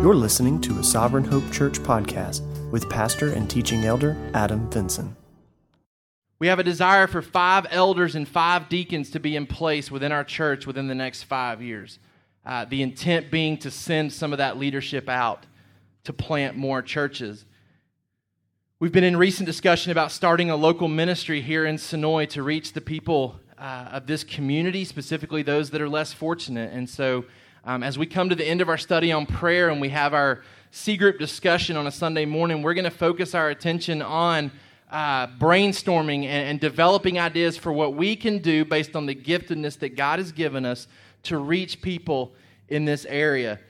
You're listening to a Sovereign Hope Church podcast with pastor and teaching elder Adam Vinson. We have a desire for five elders and five deacons to be in place within our church within the next five years. Uh, the intent being to send some of that leadership out to plant more churches. We've been in recent discussion about starting a local ministry here in Senoia to reach the people uh, of this community, specifically those that are less fortunate. And so um, as we come to the end of our study on prayer and we have our C group discussion on a Sunday morning, we're going to focus our attention on uh, brainstorming and, and developing ideas for what we can do based on the giftedness that God has given us to reach people in this area.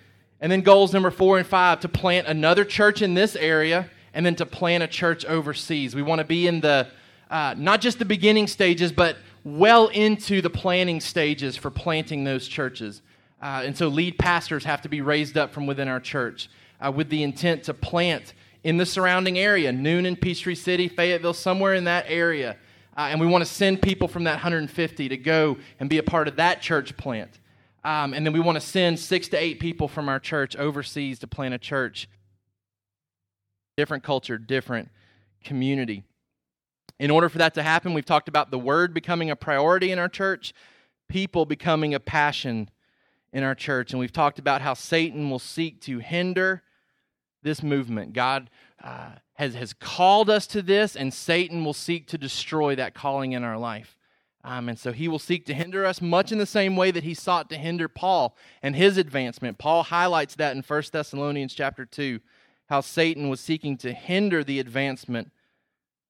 And then goals number four and five to plant another church in this area and then to plant a church overseas. We want to be in the, uh, not just the beginning stages, but well into the planning stages for planting those churches. Uh, and so lead pastors have to be raised up from within our church uh, with the intent to plant in the surrounding area, Newnan Peachtree City, Fayetteville, somewhere in that area. Uh, and we want to send people from that 150 to go and be a part of that church plant. Um, and then we want to send six to eight people from our church overseas to plant a church. Different culture, different community. In order for that to happen, we've talked about the word becoming a priority in our church, people becoming a passion in our church. And we've talked about how Satan will seek to hinder this movement. God uh, has, has called us to this, and Satan will seek to destroy that calling in our life. Um, and so he will seek to hinder us much in the same way that he sought to hinder Paul and his advancement. Paul highlights that in 1 Thessalonians chapter 2, how Satan was seeking to hinder the advancement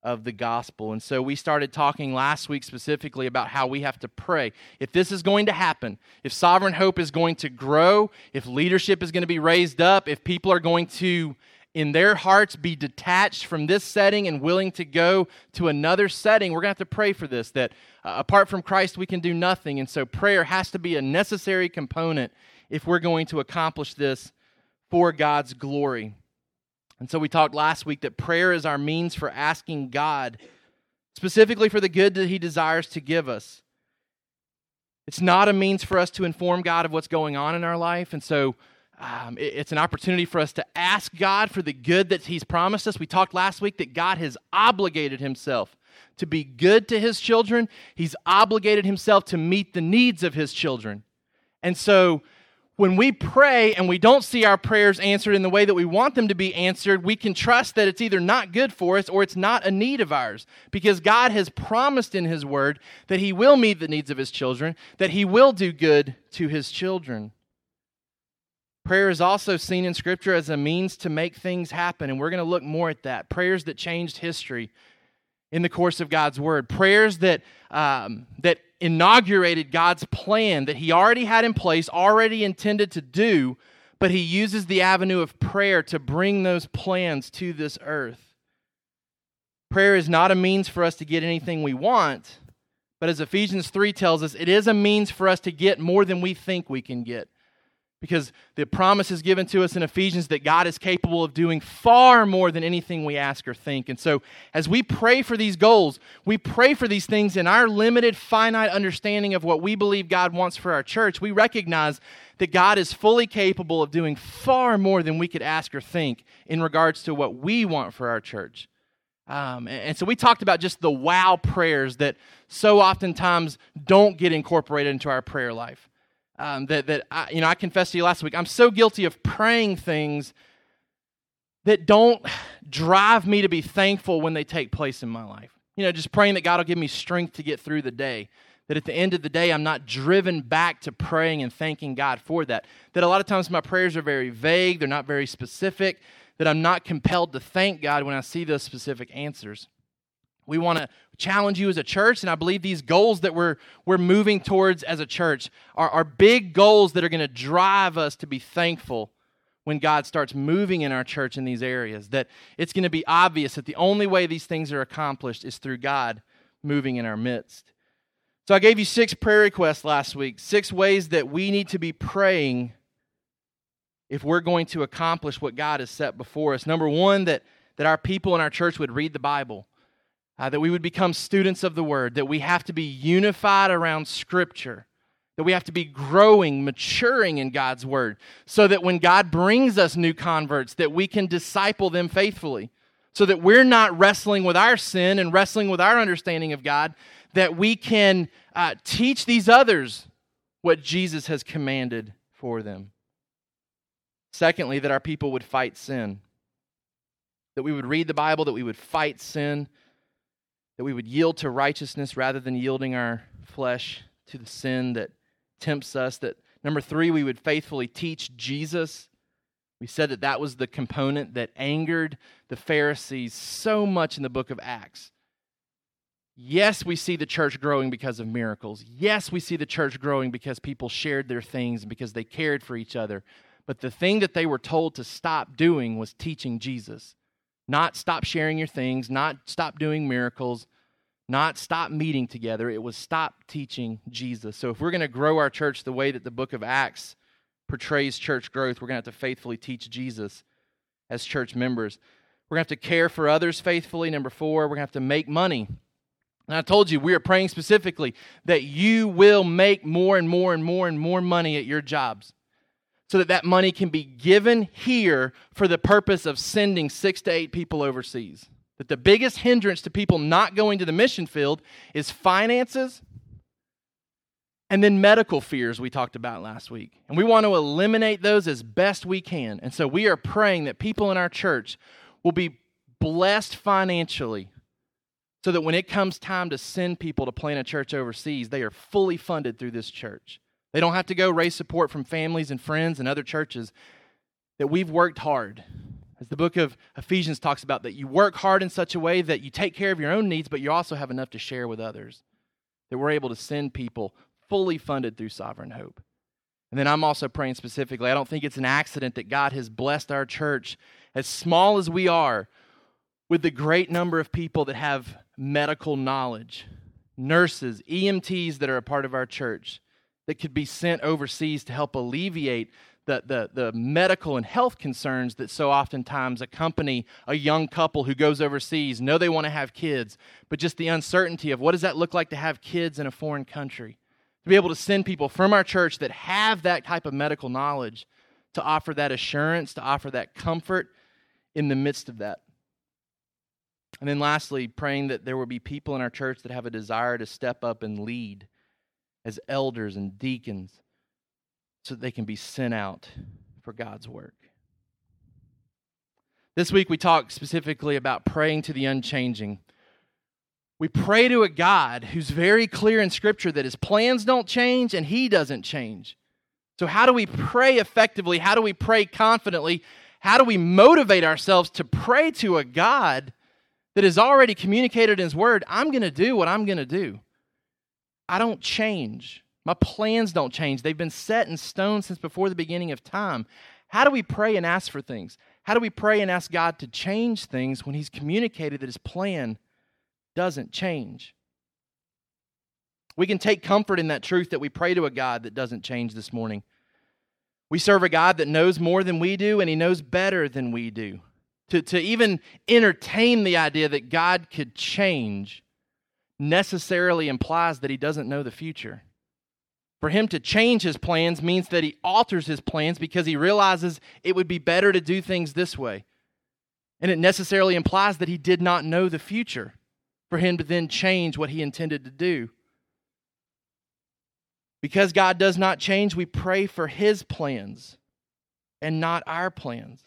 of the gospel. And so we started talking last week specifically about how we have to pray. If this is going to happen, if sovereign hope is going to grow, if leadership is going to be raised up, if people are going to, in their hearts, be detached from this setting and willing to go to another setting, we're going to have to pray for this. That uh, apart from Christ, we can do nothing. And so prayer has to be a necessary component if we're going to accomplish this for God's glory. And so we talked last week that prayer is our means for asking God specifically for the good that He desires to give us. It's not a means for us to inform God of what's going on in our life. And so um, it, it's an opportunity for us to ask God for the good that He's promised us. We talked last week that God has obligated Himself to be good to His children, He's obligated Himself to meet the needs of His children. And so when we pray and we don't see our prayers answered in the way that we want them to be answered, we can trust that it's either not good for us or it's not a need of ours. Because God has promised in His Word that He will meet the needs of His children, that He will do good to His children. Prayer is also seen in Scripture as a means to make things happen, and we're going to look more at that. Prayers that changed history in the course of God's Word. Prayers that, um, that inaugurated God's plan that he already had in place, already intended to do, but he uses the avenue of prayer to bring those plans to this earth. Prayer is not a means for us to get anything we want, but as Ephesians 3 tells us, it is a means for us to get more than we think we can get because the promise is given to us in Ephesians that God is capable of doing far more than anything we ask or think. And so, as we pray for these goals, we pray for these things in our limited, finite understanding of what we believe God wants for our church. We recognize that God is fully capable of doing far more than we could ask or think in regards to what we want for our church. Um, and, and so we talked about just the wow prayers that so oftentimes don't get incorporated into our prayer life um, that, that I, you know, I confessed to you last week. I'm so guilty of praying things that don't drive me to be thankful when they take place in my life. You know, just praying that God will give me strength to get through the day. That at the end of the day, I'm not driven back to praying and thanking God for that. That a lot of times my prayers are very vague, they're not very specific, that I'm not compelled to thank God when I see those specific answers. We want to challenge you as a church, and I believe these goals that we're, we're moving towards as a church are, are big goals that are going to drive us to be thankful when God starts moving in our church in these areas. That it's going to be obvious that the only way these things are accomplished is through God moving in our midst. So I gave you six prayer requests last week, six ways that we need to be praying if we're going to accomplish what God has set before us. Number one, that, that our people in our church would read the Bible uh, that we would become students of the Word, that we have to be unified around Scripture. that we have to be growing, maturing in God's word, so that when God brings us new converts, that we can disciple them faithfully, so that we're not wrestling with our sin and wrestling with our understanding of God, that we can uh, teach these others what Jesus has commanded for them. Secondly, that our people would fight sin, that we would read the Bible, that we would fight sin, that we would yield to righteousness rather than yielding our flesh to the sin that tempts us. That number three, we would faithfully teach Jesus. We said that that was the component that angered the Pharisees so much in the book of Acts. Yes, we see the church growing because of miracles. Yes, we see the church growing because people shared their things and because they cared for each other. But the thing that they were told to stop doing was teaching Jesus. Not stop sharing your things, not stop doing miracles, not stop meeting together. It was stop teaching Jesus. So if we're going to grow our church the way that the book of Acts portrays church growth, we're going to have to faithfully teach Jesus as church members. We're going to have to care for others faithfully. Number four, we're going to have to make money. And I told you, we are praying specifically that you will make more and more and more and more money at your jobs so that that money can be given here for the purpose of sending six to eight people overseas that the biggest hindrance to people not going to the mission field is finances and then medical fears we talked about last week. And we want to eliminate those as best we can. And so we are praying that people in our church will be blessed financially so that when it comes time to send people to plant a church overseas, they are fully funded through this church. They don't have to go raise support from families and friends and other churches. That we've worked hard as the book of Ephesians talks about, that you work hard in such a way that you take care of your own needs, but you also have enough to share with others. That we're able to send people fully funded through sovereign hope. And then I'm also praying specifically. I don't think it's an accident that God has blessed our church, as small as we are, with the great number of people that have medical knowledge nurses, EMTs that are a part of our church that could be sent overseas to help alleviate the, the, the medical and health concerns that so oftentimes accompany a young couple who goes overseas, know they want to have kids, but just the uncertainty of what does that look like to have kids in a foreign country. To be able to send people from our church that have that type of medical knowledge to offer that assurance, to offer that comfort in the midst of that. And then lastly, praying that there will be people in our church that have a desire to step up and lead as elders and deacons so that they can be sent out for God's work. This week we talked specifically about praying to the unchanging. We pray to a God who's very clear in Scripture that his plans don't change and he doesn't change. So, how do we pray effectively? How do we pray confidently? How do we motivate ourselves to pray to a God that has already communicated in his word, I'm going to do what I'm going to do? I don't change. My plans don't change. They've been set in stone since before the beginning of time. How do we pray and ask for things? How do we pray and ask God to change things when He's communicated that His plan doesn't change? We can take comfort in that truth that we pray to a God that doesn't change this morning. We serve a God that knows more than we do, and He knows better than we do. To, to even entertain the idea that God could change necessarily implies that He doesn't know the future. For him to change his plans means that he alters his plans because he realizes it would be better to do things this way. And it necessarily implies that he did not know the future for him to then change what he intended to do. Because God does not change, we pray for his plans and not our plans.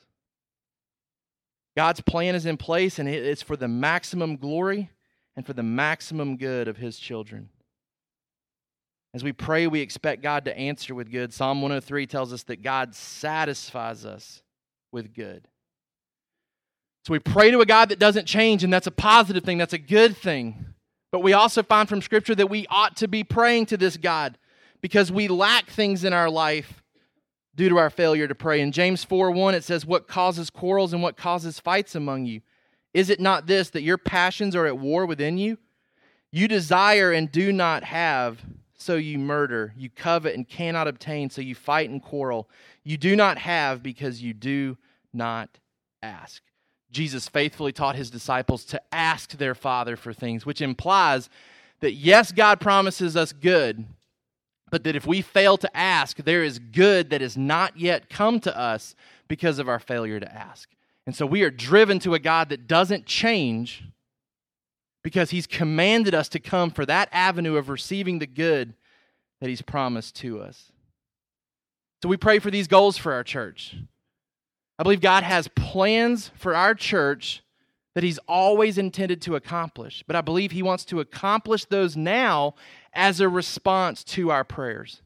God's plan is in place and it's for the maximum glory and for the maximum good of his children. As we pray, we expect God to answer with good. Psalm 103 tells us that God satisfies us with good. So we pray to a God that doesn't change, and that's a positive thing, that's a good thing. But we also find from Scripture that we ought to be praying to this God because we lack things in our life due to our failure to pray. In James 4 1, it says, What causes quarrels and what causes fights among you? Is it not this, that your passions are at war within you? You desire and do not have so you murder. You covet and cannot obtain, so you fight and quarrel. You do not have because you do not ask. Jesus faithfully taught his disciples to ask their Father for things, which implies that yes, God promises us good, but that if we fail to ask, there is good that has not yet come to us because of our failure to ask. And so we are driven to a God that doesn't change because he's commanded us to come for that avenue of receiving the good that he's promised to us. So we pray for these goals for our church. I believe God has plans for our church that he's always intended to accomplish, but I believe he wants to accomplish those now as a response to our prayers.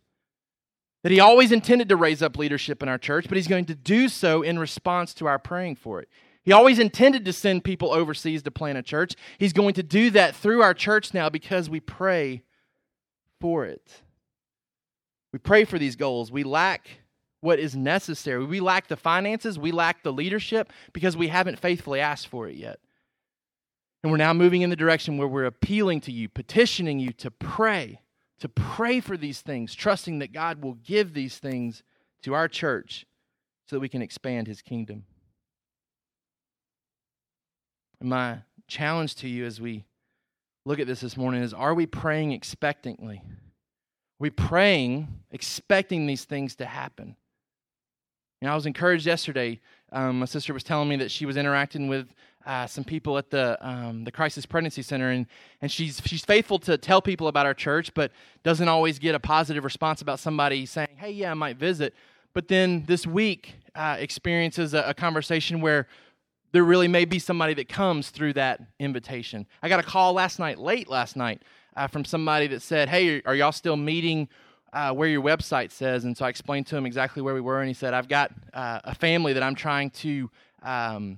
That he always intended to raise up leadership in our church, but he's going to do so in response to our praying for it. He always intended to send people overseas to plant a church. He's going to do that through our church now because we pray for it. We pray for these goals. We lack what is necessary. We lack the finances, we lack the leadership because we haven't faithfully asked for it yet. And we're now moving in the direction where we're appealing to you, petitioning you to pray, to pray for these things, trusting that God will give these things to our church so that we can expand his kingdom. My challenge to you as we look at this this morning is are we praying expectantly? Are we praying expecting these things to happen? Know, I was encouraged yesterday. Um, my sister was telling me that she was interacting with uh, some people at the um, the Crisis Pregnancy Center, and and she's she's faithful to tell people about our church, but doesn't always get a positive response about somebody saying, "Hey, yeah, I might visit." But then this week uh, experiences a, a conversation where there really may be somebody that comes through that invitation. I got a call last night, late last night, uh, from somebody that said, Hey, are y'all still meeting uh, where your website says? And so I explained to him exactly where we were, and he said, I've got uh, a family that I'm trying to um,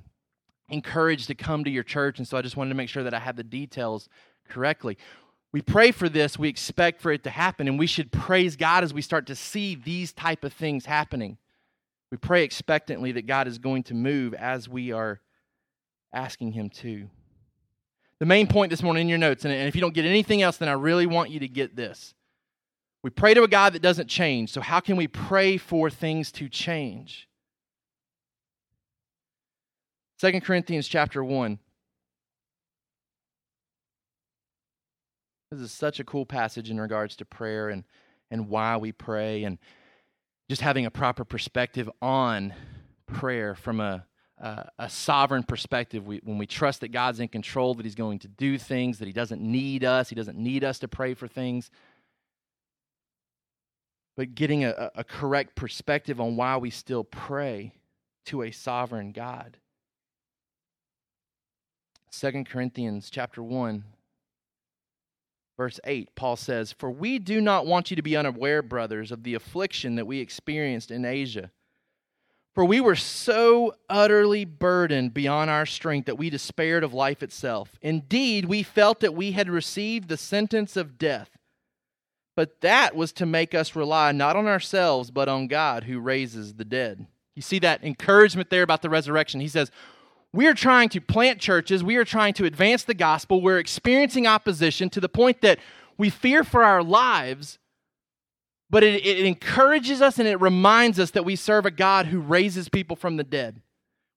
encourage to come to your church, and so I just wanted to make sure that I had the details correctly. We pray for this, we expect for it to happen, and we should praise God as we start to see these type of things happening. We pray expectantly that God is going to move as we are asking Him to. The main point this morning in your notes, and if you don't get anything else, then I really want you to get this. We pray to a God that doesn't change, so how can we pray for things to change? 2 Corinthians chapter 1. This is such a cool passage in regards to prayer and, and why we pray and just having a proper perspective on prayer from a, a, a sovereign perspective. We, when we trust that God's in control, that He's going to do things, that He doesn't need us, He doesn't need us to pray for things. But getting a, a correct perspective on why we still pray to a sovereign God. 2 Corinthians chapter 1 Verse 8, Paul says, For we do not want you to be unaware, brothers, of the affliction that we experienced in Asia. For we were so utterly burdened beyond our strength that we despaired of life itself. Indeed, we felt that we had received the sentence of death. But that was to make us rely not on ourselves, but on God who raises the dead. You see that encouragement there about the resurrection. He says, we are trying to plant churches. We are trying to advance the gospel. We're experiencing opposition to the point that we fear for our lives, but it, it, encourages us and it reminds us that we serve a God who raises people from the dead.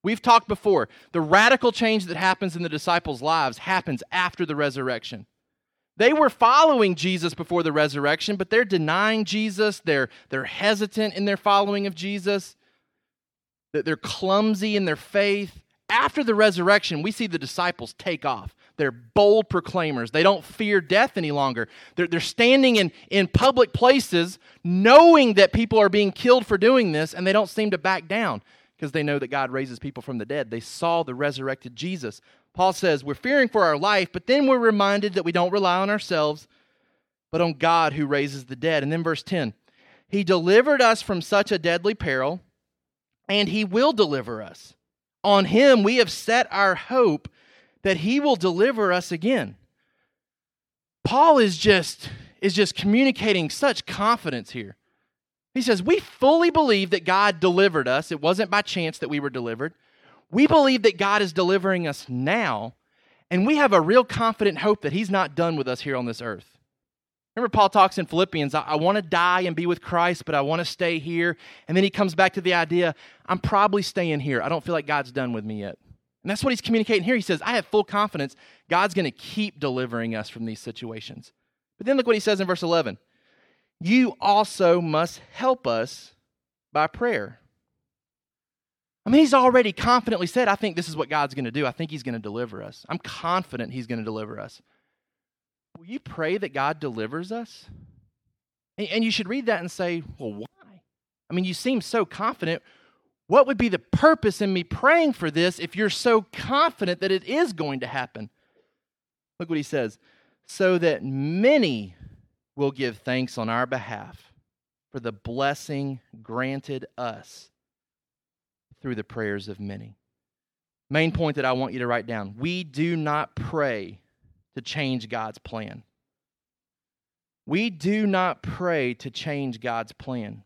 We've talked before. The radical change that happens in the disciples' lives happens after the resurrection. They were following Jesus before the resurrection, but they're denying Jesus. They're, they're hesitant in their following of Jesus. They're clumsy in their faith after the resurrection, we see the disciples take off. They're bold proclaimers. They don't fear death any longer. They're, they're standing in, in public places knowing that people are being killed for doing this, and they don't seem to back down because they know that God raises people from the dead. They saw the resurrected Jesus. Paul says, We're fearing for our life, but then we're reminded that we don't rely on ourselves, but on God who raises the dead. And then verse 10 He delivered us from such a deadly peril, and He will deliver us. On him we have set our hope that he will deliver us again. Paul is just is just communicating such confidence here. He says, "We fully believe that God delivered us. It wasn't by chance that we were delivered. We believe that God is delivering us now, and we have a real confident hope that he's not done with us here on this earth." Remember, Paul talks in Philippians, I, I want to die and be with Christ, but I want to stay here. And then he comes back to the idea, I'm probably staying here. I don't feel like God's done with me yet. And that's what he's communicating here. He says, I have full confidence God's going to keep delivering us from these situations. But then look what he says in verse 11 you also must help us by prayer. I mean, he's already confidently said, I think this is what God's going to do. I think he's going to deliver us. I'm confident he's going to deliver us. Will you pray that God delivers us? And you should read that and say, well, why? I mean, you seem so confident. What would be the purpose in me praying for this if you're so confident that it is going to happen? Look what he says so that many will give thanks on our behalf for the blessing granted us through the prayers of many. Main point that I want you to write down we do not pray to change God's plan. We do not pray to change God's plan.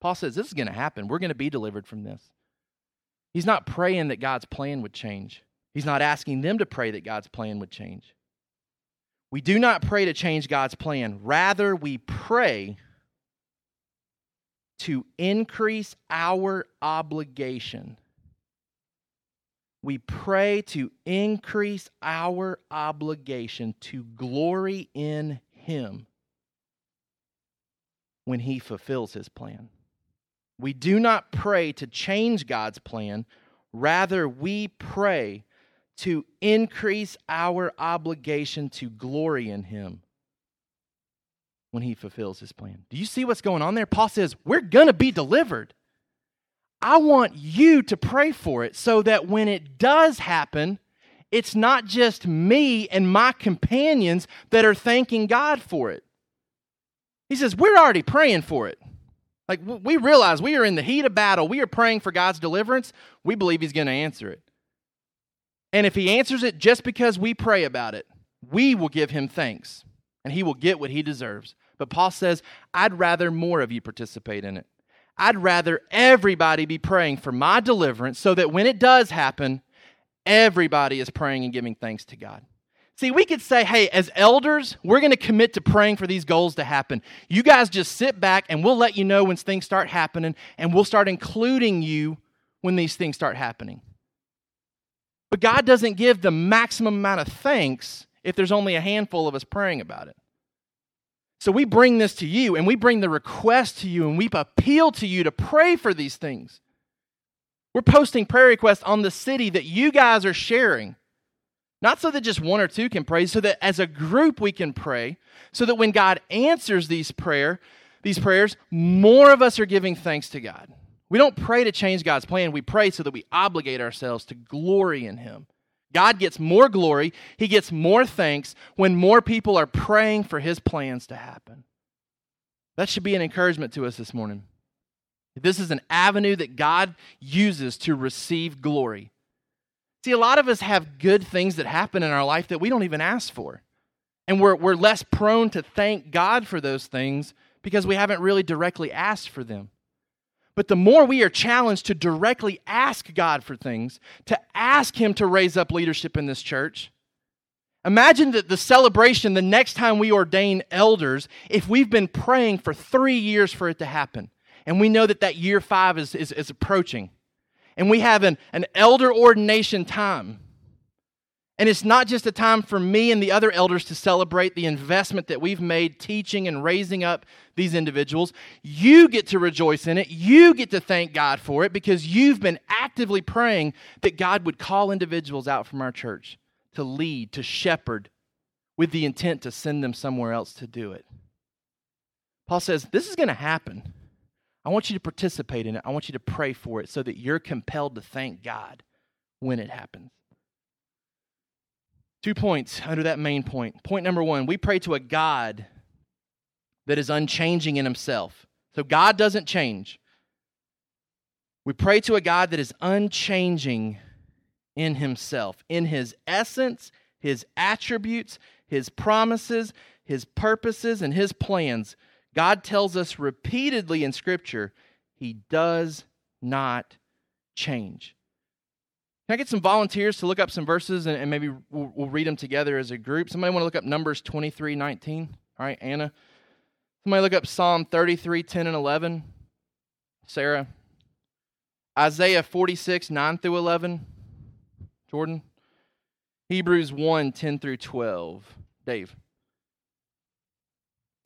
Paul says this is going to happen. We're going to be delivered from this. He's not praying that God's plan would change. He's not asking them to pray that God's plan would change. We do not pray to change God's plan. Rather, we pray to increase our obligation. We pray to increase our obligation to glory in Him when He fulfills His plan. We do not pray to change God's plan. Rather, we pray to increase our obligation to glory in Him when He fulfills His plan. Do you see what's going on there? Paul says, We're going to be delivered. I want you to pray for it so that when it does happen, it's not just me and my companions that are thanking God for it. He says, We're already praying for it. Like, we realize we are in the heat of battle. We are praying for God's deliverance. We believe He's going to answer it. And if he answers it just because we pray about it, we will give him thanks and he will get what he deserves. But Paul says, I'd rather more of you participate in it. I'd rather everybody be praying for my deliverance so that when it does happen, everybody is praying and giving thanks to God. See, we could say, hey, as elders, we're going to commit to praying for these goals to happen. You guys just sit back and we'll let you know when things start happening and we'll start including you when these things start happening. But God doesn't give the maximum amount of thanks if there's only a handful of us praying about it. So we bring this to you and we bring the request to you and we appeal to you to pray for these things. We're posting prayer requests on the city that you guys are sharing. Not so that just one or two can pray, so that as a group we can pray, so that when God answers these prayer, these prayers, more of us are giving thanks to God. We don't pray to change God's plan. We pray so that we obligate ourselves to glory in Him. God gets more glory, He gets more thanks when more people are praying for His plans to happen. That should be an encouragement to us this morning. This is an avenue that God uses to receive glory. See, a lot of us have good things that happen in our life that we don't even ask for. And we're, we're less prone to thank God for those things because we haven't really directly asked for them. But the more we are challenged to directly ask God for things, to ask Him to raise up leadership in this church, imagine that the celebration the next time we ordain elders, if we've been praying for three years for it to happen, and we know that that year five is, is, is approaching, and we have an, an elder ordination time and it's not just a time for me and the other elders to celebrate the investment that we've made teaching and raising up these individuals. You get to rejoice in it. You get to thank God for it because you've been actively praying that God would call individuals out from our church to lead, to shepherd, with the intent to send them somewhere else to do it. Paul says, This is going to happen. I want you to participate in it. I want you to pray for it so that you're compelled to thank God when it happens. Two points under that main point. Point number one we pray to a God that is unchanging in himself. So God doesn't change. We pray to a God that is unchanging in himself, in his essence, his attributes, his promises, his purposes, and his plans. God tells us repeatedly in Scripture, he does not change. Can I get some volunteers to look up some verses and, and maybe we'll, we'll, read them together as a group? Somebody want to look up Numbers 23 19? All right, Anna. Somebody look up Psalm 33 10 and 11. Sarah. Isaiah 46 9 through 11. Jordan. Hebrews 1 10 through 12. Dave.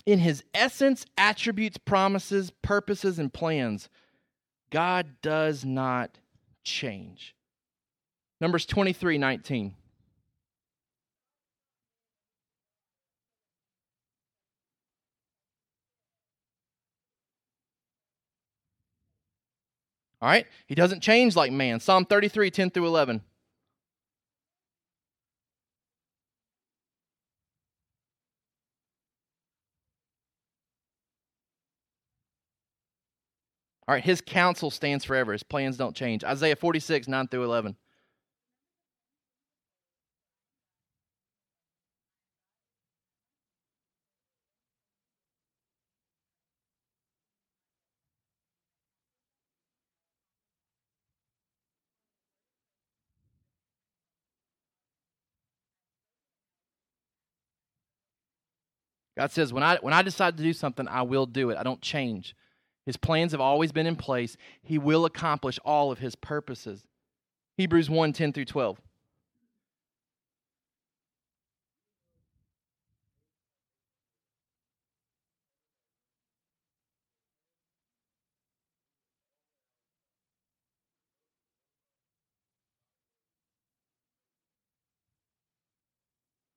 in his essence, attributes, promises, purposes, and plans, God does not change. Numbers 23 19. All right? He doesn't change like man. Psalm 33, 10 through 11. All right, his counsel stands forever. His plans don't change. Isaiah 46, 9 through 11. God says, when I, when I decide to do something, I will do it. I don't change. His plans have always been in place. He will accomplish all of his purposes. Hebrews 1 10 through 12.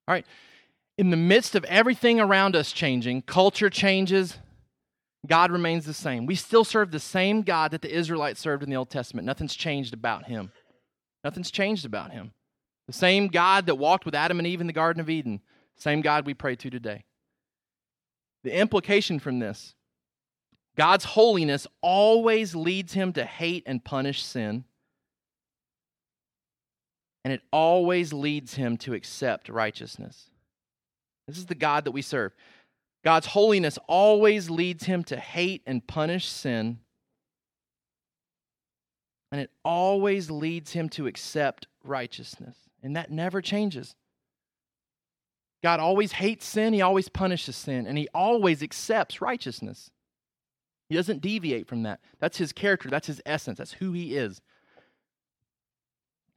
All right. In the midst of everything around us changing, culture changes, God remains the same. We still serve the same God that the Israelites served in the Old Testament. Nothing's changed about him. Nothing's changed about him. The same God that walked with Adam and Eve in the Garden of Eden, same God we pray to today. The implication from this God's holiness always leads him to hate and punish sin, and it always leads him to accept righteousness. This is the God that we serve. God's holiness always leads him to hate and punish sin, and it always leads him to accept righteousness. And that never changes. God always hates sin, he always punishes sin, and he always accepts righteousness. He doesn't deviate from that. That's his character, that's his essence, that's who he is.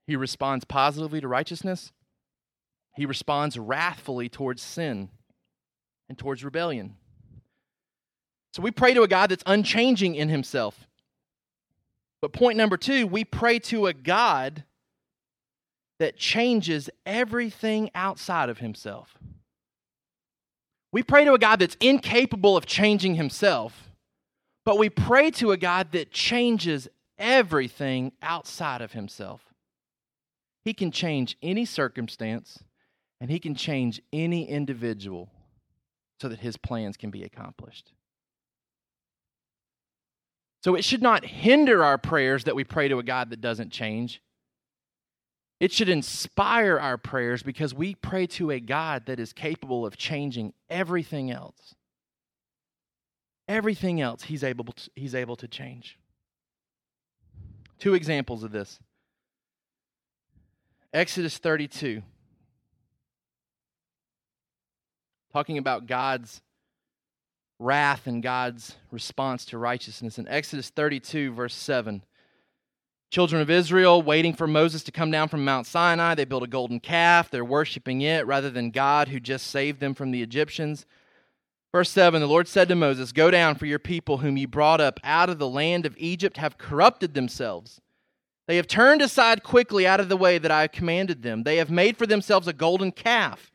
He responds positively to righteousness, he responds wrathfully towards sin and towards rebellion. So we pray to a God that's unchanging in himself. But point number two, we pray to a God that changes everything outside of himself. We pray to a God that's incapable of changing himself, but we pray to a God that changes everything outside of himself. He can change any circumstance, and he can change any individual so that his plans can be accomplished. So it should not hinder our prayers that we pray to a God that doesn't change. It should inspire our prayers because we pray to a God that is capable of changing everything else. Everything else he's able to, he's able to change. Two examples of this. Exodus 32. Talking about God's wrath and God's response to righteousness. In Exodus 32, verse 7, children of Israel waiting for Moses to come down from Mount Sinai, they build a golden calf. They're worshiping it rather than God who just saved them from the Egyptians. Verse 7 The Lord said to Moses, Go down, for your people, whom you brought up out of the land of Egypt, have corrupted themselves. They have turned aside quickly out of the way that I have commanded them. They have made for themselves a golden calf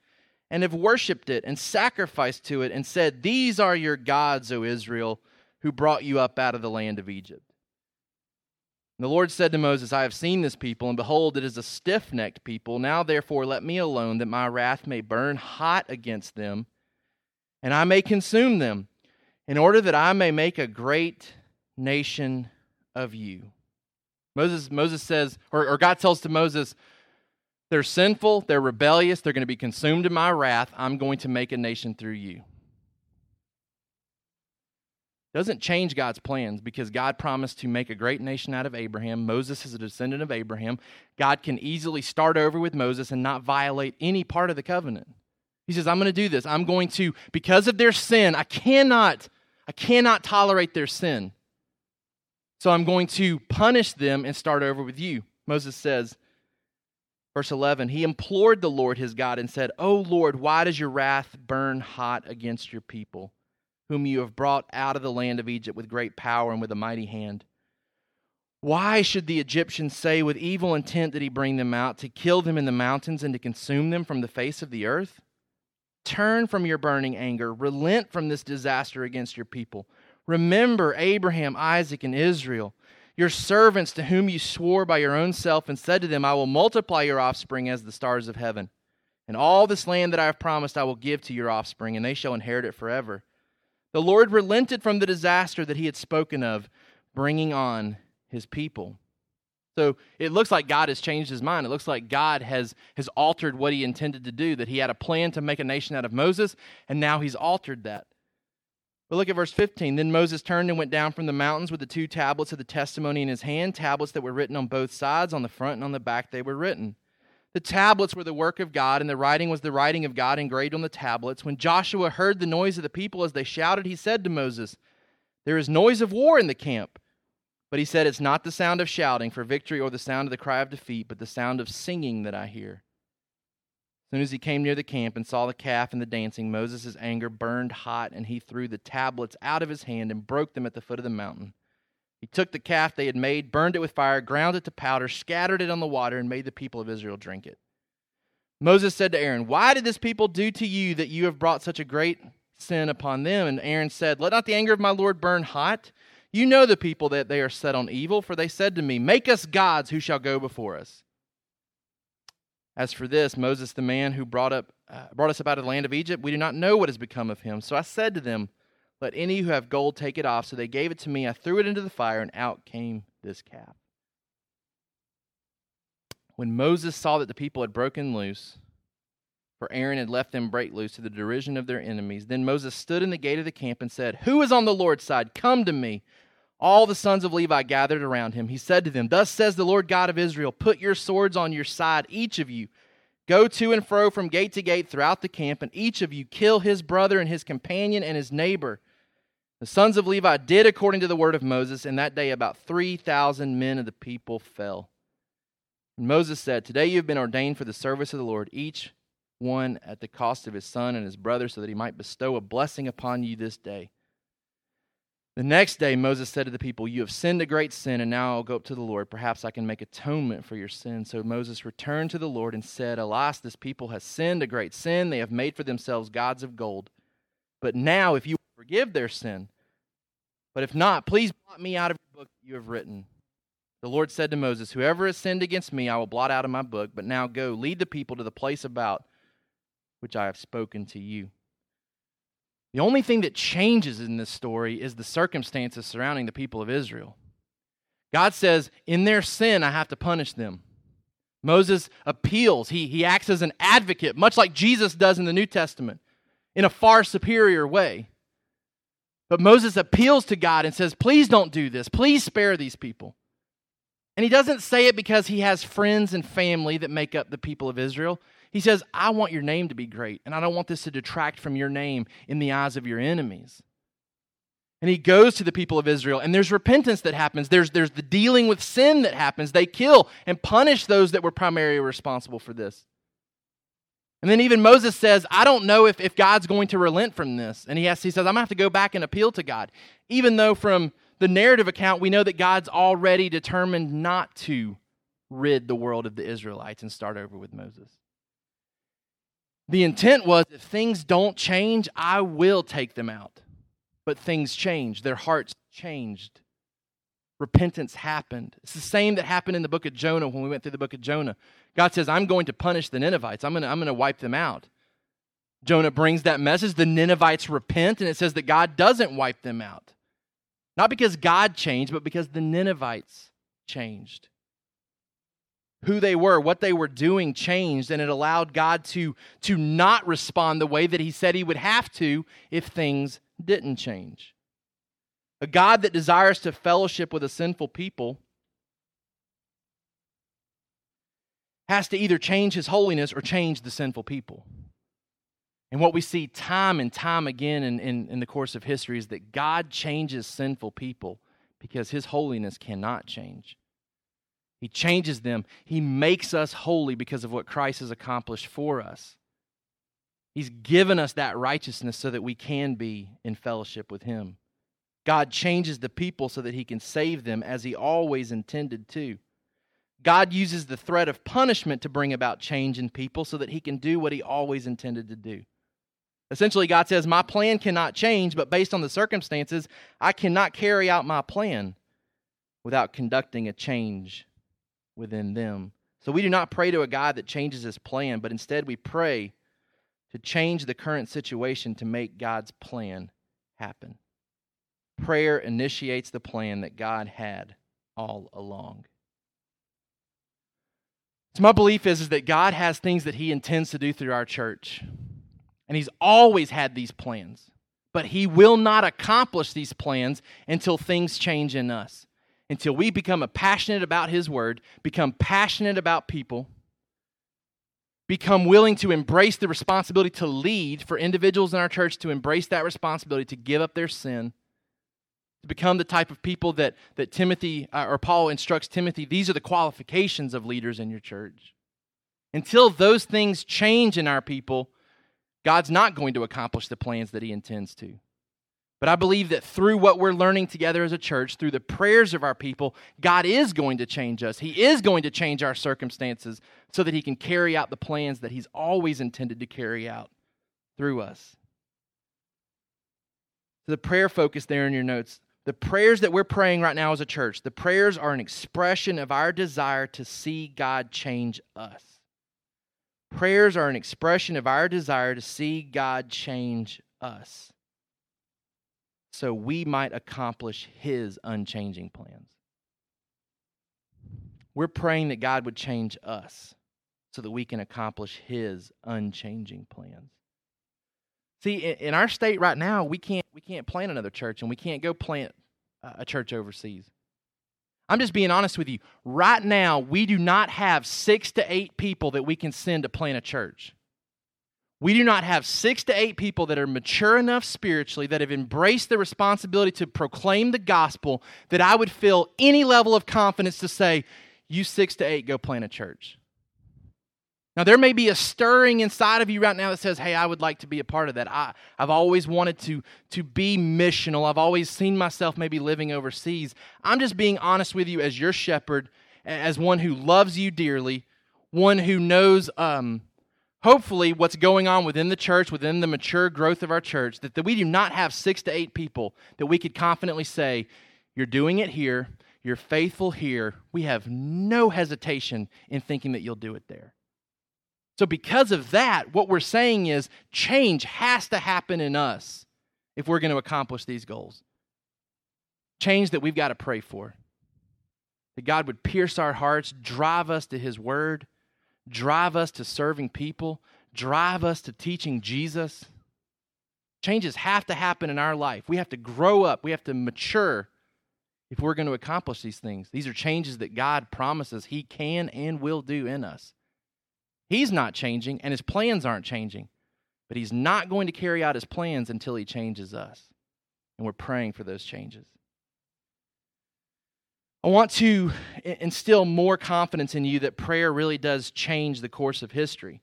and have worshipped it and sacrificed to it and said, These are your gods, O Israel, who brought you up out of the land of Egypt. And the Lord said to Moses, I have seen this people, and behold, it is a stiff necked people. Now therefore let me alone, that my wrath may burn hot against them, and I may consume them, in order that I may make a great nation of you. Moses, Moses says, or, or God tells to Moses, they're sinful, they're rebellious, they're going to be consumed in my wrath. I'm going to make a nation through you. Doesn't change God's plans because God promised to make a great nation out of Abraham. Moses is a descendant of Abraham. God can easily start over with Moses and not violate any part of the covenant. He says, I'm going to do this. I'm going to, because of their sin, I cannot, I cannot tolerate their sin. So I'm going to punish them and start over with you. Moses says, Verse 11, he implored the Lord his God and said, O Lord, why does your wrath burn hot against your people? whom you have brought out of the land of Egypt with great power and with a mighty hand. Why should the Egyptians say, with evil intent did he bring them out, to kill them in the mountains and to consume them from the face of the earth? Turn from your burning anger, relent from this disaster against your people. Remember Abraham, Isaac, and Israel, your servants to whom you swore by your own self and said to them, I will multiply your offspring as the stars of heaven. And all this land that I have promised I will give to your offspring, and they shall inherit it forever. The Lord relented from the disaster that he had spoken of, bringing on his people. So it looks like God has changed his mind. It looks like God has, has altered what he intended to do, that he had a plan to make a nation out of Moses, and now he's altered that. But look at verse 15. Then Moses turned and went down from the mountains with the two tablets of the testimony in his hand, tablets that were written on both sides, on the front and on the back they were written. The tablets were the work of God, and the writing was the writing of God engraved on the tablets. When Joshua heard the noise of the people as they shouted, he said to Moses, There is noise of war in the camp. But he said, It's not the sound of shouting for victory or the sound of the cry of defeat, but the sound of singing that I hear. Soon as he came near the camp and saw the calf and the dancing, Moses' anger burned hot, and he threw the tablets out of his hand and broke them at the foot of the mountain. He took the calf they had made, burned it with fire, ground it to powder, scattered it on the water, and made the people of Israel drink it. Moses said to Aaron, Why did this people do to you that you have brought such a great sin upon them? And Aaron said, Let not the anger of my Lord burn hot. You know the people that they are set on evil, for they said to me, Make us gods who shall go before us. As for this, Moses, the man who brought, up, uh, brought us up out of the land of Egypt, we do not know what has become of him. So I said to them, Let any who have gold take it off. So they gave it to me. I threw it into the fire, and out came this calf. When Moses saw that the people had broken loose, for Aaron had left them break loose to the derision of their enemies, then Moses stood in the gate of the camp and said, Who is on the Lord's side? Come to me. All the sons of Levi gathered around him. He said to them, Thus says the Lord God of Israel, Put your swords on your side, each of you. Go to and fro from gate to gate throughout the camp, and each of you kill his brother and his companion and his neighbor. The sons of Levi did according to the word of Moses, and that day about 3,000 men of the people fell. And Moses said, Today you have been ordained for the service of the Lord, each one at the cost of his son and his brother, so that he might bestow a blessing upon you this day. The next day, Moses said to the people, You have sinned a great sin, and now I'll go up to the Lord. Perhaps I can make atonement for your sin. So Moses returned to the Lord and said, Alas, this people has sinned a great sin. They have made for themselves gods of gold. But now, if you forgive their sin, but if not, please blot me out of your book that you have written. The Lord said to Moses, Whoever has sinned against me, I will blot out of my book. But now go, lead the people to the place about which I have spoken to you. The only thing that changes in this story is the circumstances surrounding the people of Israel. God says, in their sin, I have to punish them. Moses appeals. He, he acts as an advocate, much like Jesus does in the New Testament, in a far superior way. But Moses appeals to God and says, Please don't do this. Please spare these people. And he doesn't say it because he has friends and family that make up the people of Israel. He says, I want your name to be great, and I don't want this to detract from your name in the eyes of your enemies. And he goes to the people of Israel, and there's repentance that happens. There's, there's the dealing with sin that happens. They kill and punish those that were primarily responsible for this. And then even Moses says, I don't know if, if God's going to relent from this. And he, has, he says, I'm going to have to go back and appeal to God. Even though from the narrative account, we know that God's already determined not to rid the world of the Israelites and start over with Moses. The intent was if things don't change, I will take them out. But things changed, their hearts changed. Repentance happened. It's the same that happened in the book of Jonah when we went through the book of Jonah. God says, I'm going to punish the Ninevites, I'm going to, I'm to wipe them out. Jonah brings that message. The Ninevites repent, and it says that God doesn't wipe them out. Not because God changed, but because the Ninevites changed who they were, what they were doing changed, and it allowed God to, to not respond the way that He said He would have to if things didn't change. A God that desires to fellowship with a sinful people has to either change His holiness or change the sinful people. And what we see time and time again in, in, in the course of history is that God changes sinful people because His holiness cannot change. He changes them. He makes us holy because of what Christ has accomplished for us. He's given us that righteousness so that we can be in fellowship with Him. God changes the people so that He can save them as He always intended to. God uses the threat of punishment to bring about change in people so that He can do what He always intended to do. Essentially, God says, My plan cannot change, but based on the circumstances, I cannot carry out my plan without conducting a change within them. So we do not pray to a God that changes his plan, but instead we pray to change the current situation to make God's plan happen. Prayer initiates the plan that God had all along. So my belief is, is that God has things that he intends to do through our church. And he's always had these plans. But he will not accomplish these plans until things change in us. Until we become passionate about his word, become passionate about people, become willing to embrace the responsibility to lead for individuals in our church to embrace that responsibility to give up their sin to become the type of people that, that timothy uh, or paul instructs timothy these are the qualifications of leaders in your church. Until those things change in our people god's not going to accomplish the plans that he intends to but I believe that through what we're learning together as a church, through the prayers of our people, God is going to change us. He is going to change our circumstances so that He can carry out the plans that He's always intended to carry out through us. So, the prayer focus there in your notes the prayers that we're praying right now as a church, the prayers are an expression of our desire to see God change us. Prayers are an expression of our desire to see God change us so we might accomplish His unchanging plans. We're praying that God would change us so that we can accomplish His unchanging plans. See, in our state right now, we can't we can't plant another church, and we can't go plant uh, a church overseas. I'm just being honest with you. Right now, we do not have six to eight people that we can send to plant a church. We do not have six to eight people that are mature enough spiritually, that have embraced the responsibility to proclaim the gospel, that I would feel any level of confidence to say, You six to eight, go plant a church. Now, there may be a stirring inside of you right now that says, Hey, I would like to be a part of that. I, I've always wanted to, to be missional. I've always seen myself maybe living overseas. I'm just being honest with you as your shepherd, as one who loves you dearly, one who knows, um, hopefully, what's going on within the church, within the mature growth of our church, that, that we do not have six to eight people that we could confidently say, You're doing it here, you're faithful here. We have no hesitation in thinking that you'll do it there. So, because of that, what we're saying is change has to happen in us if we're going to accomplish these goals. Change that we've got to pray for. That God would pierce our hearts, drive us to His Word, drive us to serving people, drive us to teaching Jesus. Changes have to happen in our life. We have to grow up, we have to mature if we're going to accomplish these things. These are changes that God promises He can and will do in us. He's not changing, and his plans aren't changing. But he's not going to carry out his plans until he changes us. And we're praying for those changes. I want to instill more confidence in you that prayer really does change the course of history.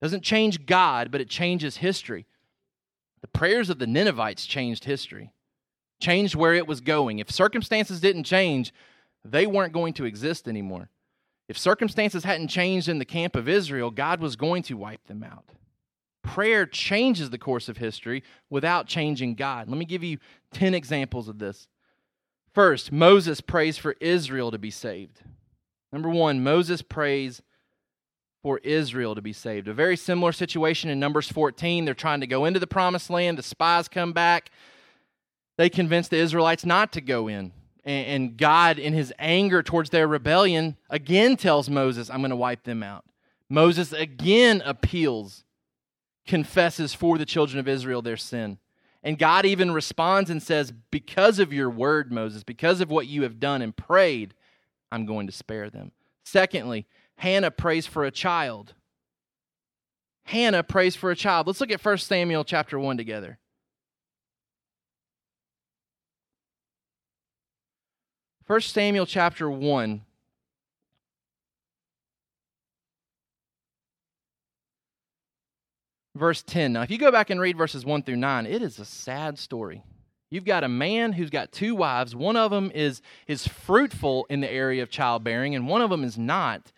It doesn't change God, but it changes history. The prayers of the Ninevites changed history, changed where it was going. If circumstances didn't change, they weren't going to exist anymore. If circumstances hadn't changed in the camp of Israel, God was going to wipe them out. Prayer changes the course of history without changing God. Let me give you 10 examples of this. First, Moses prays for Israel to be saved. Number one, Moses prays for Israel to be saved. A very similar situation in Numbers 14. They're trying to go into the promised land, the spies come back. They convince the Israelites not to go in. And God, in his anger towards their rebellion, again tells Moses, I'm going to wipe them out. Moses again appeals, confesses for the children of Israel their sin. And God even responds and says, Because of your word, Moses, because of what you have done and prayed, I'm going to spare them. Secondly, Hannah prays for a child. Hannah prays for a child. Let's look at 1 Samuel chapter 1 together. 1 Samuel chapter 1. Verse 10. Now, if you go back and read verses 1 through 9, it is a sad story. You've got a man who's got two wives. One of them is, is fruitful in the area of childbearing, and one of them is not.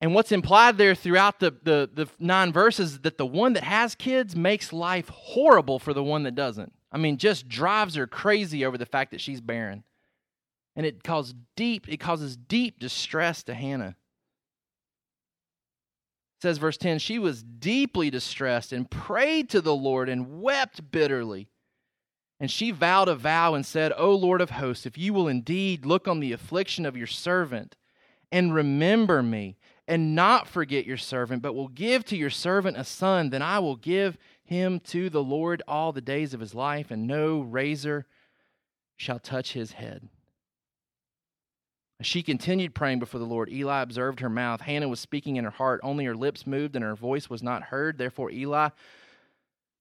And what's implied there throughout the, the, the nine verses is that the one that has kids makes life horrible for the one that doesn't. I mean, just drives her crazy over the fact that she's barren. And it causes deep, it causes deep distress to Hannah says verse 10 she was deeply distressed and prayed to the lord and wept bitterly. And she vowed a vow and said o lord of hosts if you will indeed look on the affliction of your servant and remember me and not forget your servant but will give to your servant a son then i will give him to the lord all the days of his life and no razor shall touch his head she continued praying before the Lord, Eli observed her mouth. Hannah was speaking in her heart, only her lips moved and her voice was not heard. Therefore, Eli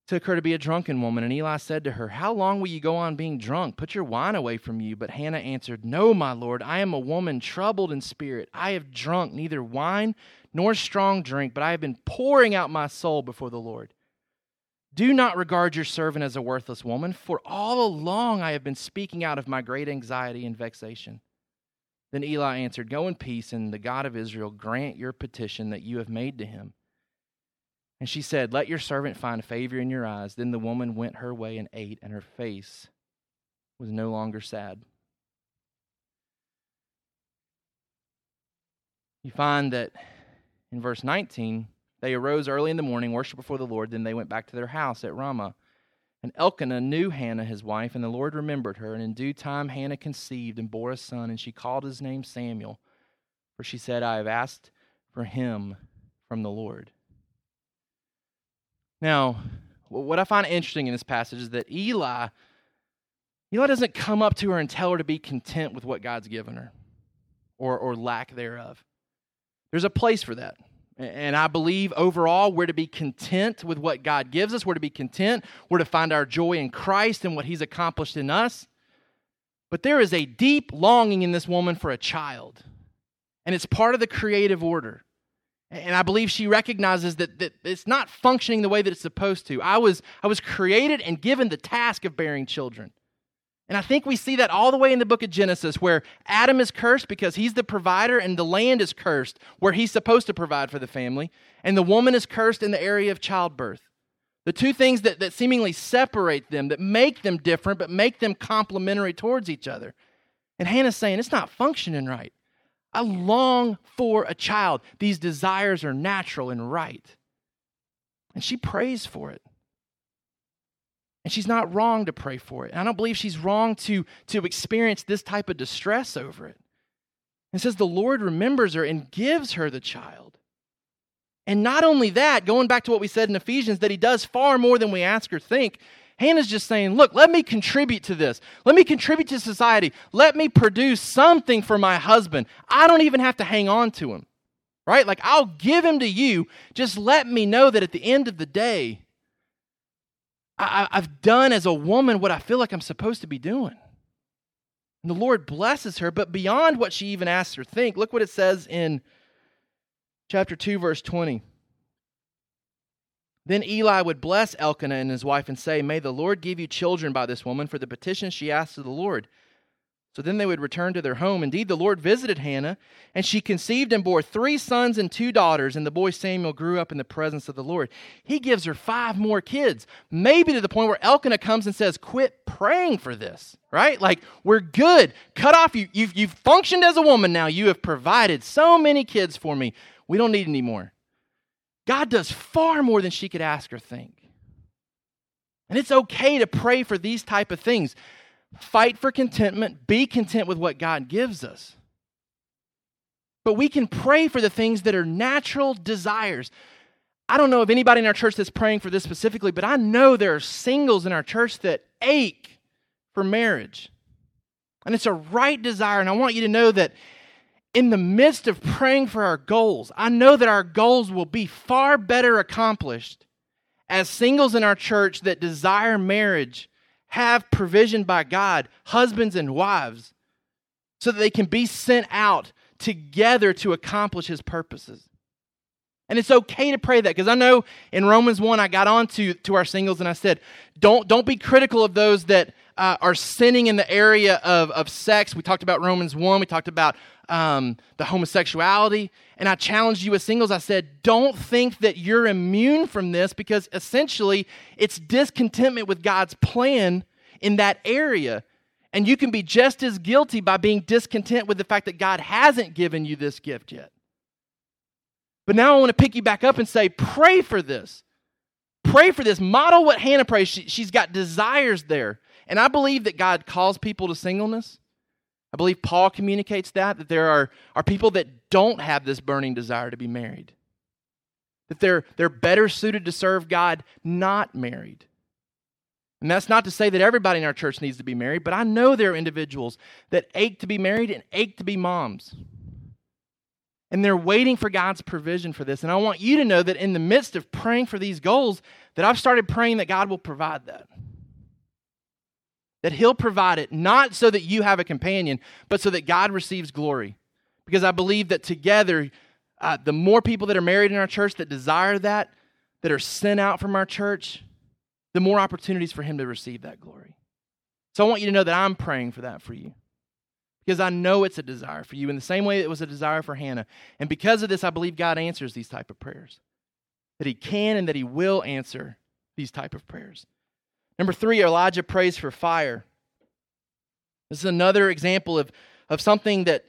took her to be a drunken woman. And Eli said to her, How long will you go on being drunk? Put your wine away from you. But Hannah answered, No, my Lord, I am a woman troubled in spirit. I have drunk neither wine nor strong drink, but I have been pouring out my soul before the Lord. Do not regard your servant as a worthless woman, for all along I have been speaking out of my great anxiety and vexation. Then Eli answered, Go in peace, and the God of Israel grant your petition that you have made to him. And she said, Let your servant find favor in your eyes. Then the woman went her way and ate, and her face was no longer sad. You find that in verse 19, they arose early in the morning, worshiped before the Lord, then they went back to their house at Ramah. And Elkanah knew Hannah, his wife, and the Lord remembered her. And in due time, Hannah conceived and bore a son, and she called his name Samuel, for she said, I have asked for him from the Lord. Now, what I find interesting in this passage is that Eli, Eli doesn't come up to her and tell her to be content with what God's given her or, or lack thereof. There's a place for that. And I believe overall we're to be content with what God gives us. We're to be content. We're to find our joy in Christ and what He's accomplished in us. But there is a deep longing in this woman for a child. And it's part of the creative order. And I believe she recognizes that, that it's not functioning the way that it's supposed to. I was, I was created and given the task of bearing children. And I think we see that all the way in the book of Genesis, where Adam is cursed because he's the provider, and the land is cursed where he's supposed to provide for the family, and the woman is cursed in the area of childbirth. The two things that, that seemingly separate them, that make them different, but make them complementary towards each other. And Hannah's saying, It's not functioning right. I long for a child. These desires are natural and right. And she prays for it. And she's not wrong to pray for it. And I don't believe she's wrong to, to experience this type of distress over it. It says the Lord remembers her and gives her the child. And not only that, going back to what we said in Ephesians, that he does far more than we ask or think. Hannah's just saying, Look, let me contribute to this. Let me contribute to society. Let me produce something for my husband. I don't even have to hang on to him, right? Like, I'll give him to you. Just let me know that at the end of the day, I, have done as a woman what I feel like I'm supposed to be doing. And the Lord blesses her, but beyond what she even asks or think, look what it says in chapter 2, verse 20. Then Eli would bless Elkanah and his wife and say, May the Lord give you children by this woman for the petition she asked of the Lord. So then they would return to their home. Indeed, the Lord visited Hannah, and she conceived and bore three sons and two daughters, and the boy Samuel grew up in the presence of the Lord. He gives her five more kids, maybe to the point where Elkanah comes and says, Quit praying for this, right? Like, we're good. Cut off. You, you've, you've functioned as a woman now. You have provided so many kids for me. We don't need any more. God does far more than she could ask or think. And it's okay to pray for these type of things fight for contentment, be content with what God gives us. But we can pray for the things that are natural desires. I don't know of anybody in our church that's praying for this specifically, but I know there are singles in our church that ache for marriage. And it's a right desire. And I want you to know that in the midst of praying for our goals, I know that our goals will be far better accomplished as singles in our church that desire marriage have provision by God, husbands and wives, so that they can be sent out together to accomplish his purposes. And it's okay to pray that because I know in Romans 1, I got on to, to our singles and I said, don't, don't be critical of those that uh, are sinning in the area of, of sex. We talked about Romans 1, we talked about um, the homosexuality. And I challenged you as singles. I said, don't think that you're immune from this because essentially it's discontentment with God's plan in that area. And you can be just as guilty by being discontent with the fact that God hasn't given you this gift yet. But now I want to pick you back up and say, pray for this. Pray for this. Model what Hannah prays. She, she's got desires there. And I believe that God calls people to singleness. I believe Paul communicates that, that there are, are people that don't have this burning desire to be married. That they're, they're better suited to serve God not married. And that's not to say that everybody in our church needs to be married, but I know there are individuals that ache to be married and ache to be moms. And they're waiting for God's provision for this. And I want you to know that in the midst of praying for these goals, that I've started praying that God will provide that. That He'll provide it, not so that you have a companion, but so that God receives glory. Because I believe that together, uh, the more people that are married in our church that desire that, that are sent out from our church, the more opportunities for Him to receive that glory. So I want you to know that I'm praying for that for you because I know it's a desire for you in the same way it was a desire for Hannah. And because of this, I believe God answers these type of prayers. That He can and that He will answer these type of prayers. Number three, Elijah prays for fire. This is another example of, of something that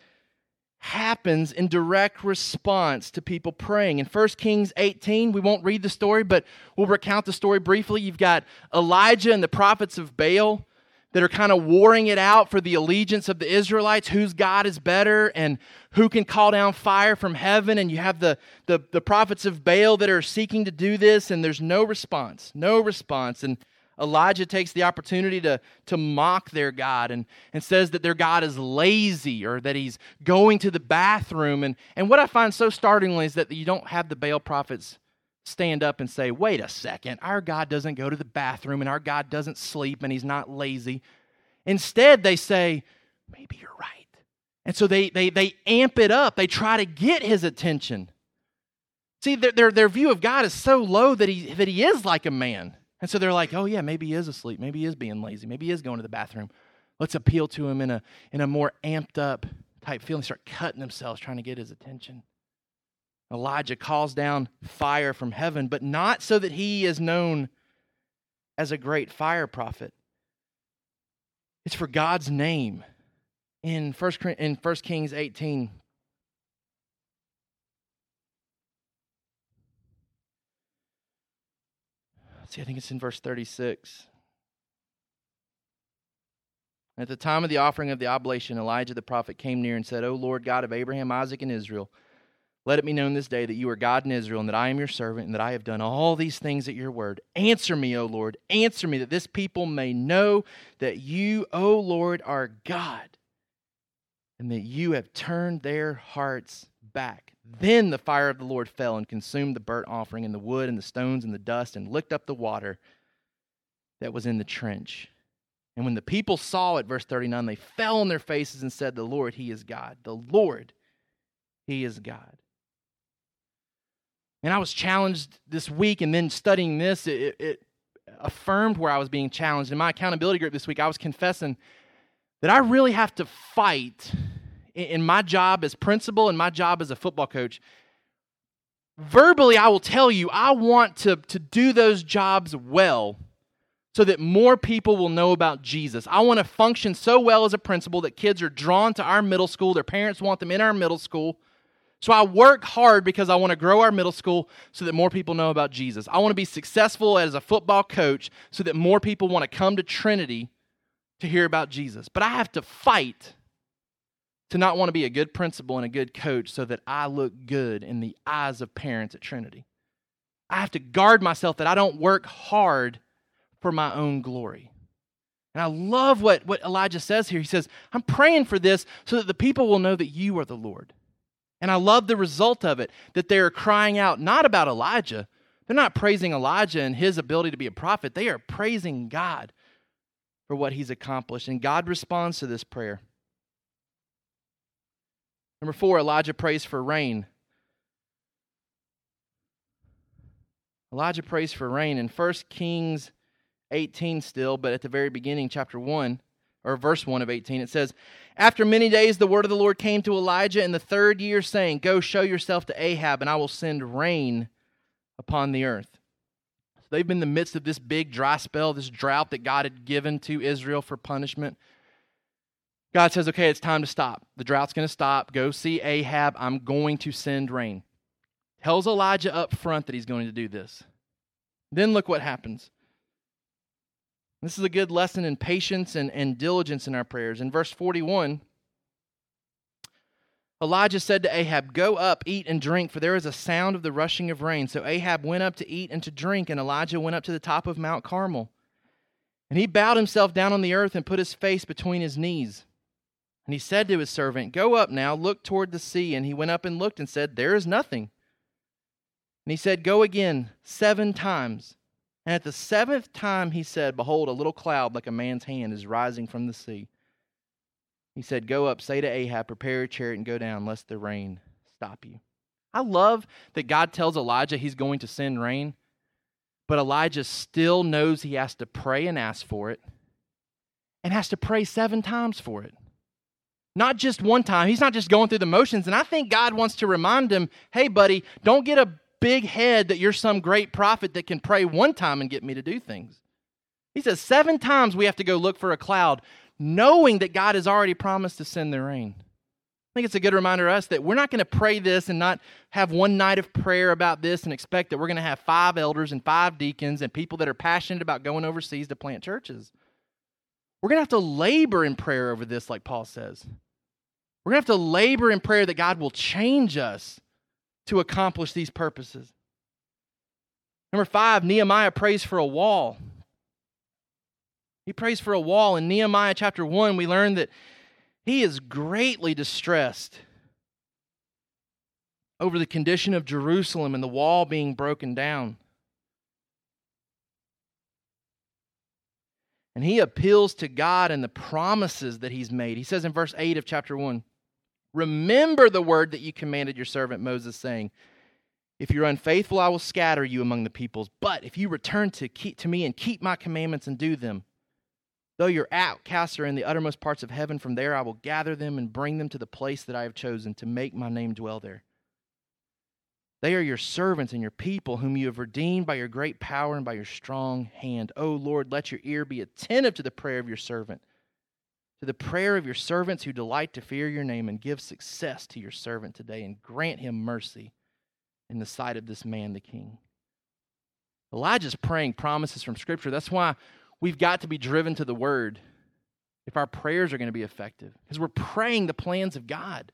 happens in direct response to people praying. In 1 Kings 18, we won't read the story, but we'll recount the story briefly. You've got Elijah and the prophets of Baal that are kind of warring it out for the allegiance of the Israelites, whose God is better and who can call down fire from heaven. And you have the, the, the prophets of Baal that are seeking to do this, and there's no response, no response. And Elijah takes the opportunity to, to mock their God and, and says that their God is lazy or that he's going to the bathroom. And, and what I find so startlingly is that you don't have the Baal prophets stand up and say, wait a second, our God doesn't go to the bathroom and our God doesn't sleep and he's not lazy. Instead, they say, maybe you're right. And so they, they, they amp it up, they try to get his attention. See, their, their, their view of God is so low that he, that he is like a man. And so they're like, oh, yeah, maybe he is asleep. Maybe he is being lazy. Maybe he is going to the bathroom. Let's appeal to him in a, in a more amped up type feeling. Start cutting themselves, trying to get his attention. Elijah calls down fire from heaven, but not so that he is known as a great fire prophet. It's for God's name. In 1, in 1 Kings 18, see, I think it's in verse 36. At the time of the offering of the oblation, Elijah the prophet came near and said, O Lord God of Abraham, Isaac, and Israel, let it be known this day that you are God in Israel, and that I am your servant, and that I have done all these things at your word. Answer me, O Lord, answer me, that this people may know that you, O Lord, are God, and that you have turned their hearts back. Then the fire of the Lord fell and consumed the burnt offering, and the wood, and the stones, and the dust, and licked up the water that was in the trench. And when the people saw it, verse 39, they fell on their faces and said, The Lord, He is God. The Lord, He is God. And I was challenged this week, and then studying this, it, it affirmed where I was being challenged. In my accountability group this week, I was confessing that I really have to fight in my job as principal and my job as a football coach. Verbally, I will tell you, I want to, to do those jobs well so that more people will know about Jesus. I want to function so well as a principal that kids are drawn to our middle school, their parents want them in our middle school. So I work hard because I want to grow our middle school so that more people know about Jesus. I want to be successful as a football coach so that more people want to come to Trinity to hear about Jesus. But I have to fight to not want to be a good principal and a good coach so that I look good in the eyes of parents at Trinity. I have to guard myself that I don't work hard for my own glory. And I love what, what Elijah says here. He says, I'm praying for this so that the people will know that you are the Lord. And I love the result of it that they're crying out not about Elijah. They're not praising Elijah and his ability to be a prophet. They are praising God for what he's accomplished. And God responds to this prayer. Number four, Elijah prays for rain. Elijah prays for rain. In 1 Kings 18, still, but at the very beginning, chapter 1, or verse 1 of 18, it says, After many days the word of the Lord came to Elijah in the third year, saying, Go show yourself to Ahab, and I will send rain upon the earth. So they've been in the midst of this big dry spell, this drought that God had given to Israel for punishment. God says, Okay, it's time to stop. The drought's going to stop. Go see Ahab. I'm going to send rain. Tells Elijah up front that he's going to do this. Then look what happens. This is a good lesson in patience and, and diligence in our prayers. In verse 41, Elijah said to Ahab, Go up, eat and drink, for there is a sound of the rushing of rain. So Ahab went up to eat and to drink, and Elijah went up to the top of Mount Carmel. And he bowed himself down on the earth and put his face between his knees. And he said to his servant, Go up now, look toward the sea. And he went up and looked and said, There is nothing. And he said, Go again seven times. And at the seventh time he said, Behold, a little cloud like a man's hand is rising from the sea. He said, Go up, say to Ahab, prepare a chariot and go down, lest the rain stop you. I love that God tells Elijah he's going to send rain, but Elijah still knows he has to pray and ask for it, and has to pray seven times for it. Not just one time. He's not just going through the motions. And I think God wants to remind him hey, buddy, don't get a big head that you're some great prophet that can pray one time and get me to do things. He says seven times we have to go look for a cloud, knowing that God has already promised to send the rain. I think it's a good reminder to us that we're not going to pray this and not have one night of prayer about this and expect that we're going to have five elders and five deacons and people that are passionate about going overseas to plant churches. We're going to have to labor in prayer over this, like Paul says. We're going to have to labor in prayer that God will change us to accomplish these purposes. Number five, Nehemiah prays for a wall. He prays for a wall. In Nehemiah chapter 1, we learn that he is greatly distressed over the condition of Jerusalem and the wall being broken down. And he appeals to God and the promises that he's made. He says in verse 8 of chapter 1 Remember the word that you commanded your servant Moses, saying, If you're unfaithful, I will scatter you among the peoples. But if you return to, keep, to me and keep my commandments and do them, though your outcasts are in the uttermost parts of heaven, from there I will gather them and bring them to the place that I have chosen to make my name dwell there. They are your servants and your people, whom you have redeemed by your great power and by your strong hand. O Lord, let your ear be attentive to the prayer of your servant to the prayer of your servants who delight to fear your name, and give success to your servant today, and grant him mercy in the sight of this man, the king. Elijah's praying promises from Scripture. That's why we've got to be driven to the Word if our prayers are going to be effective, because we're praying the plans of God.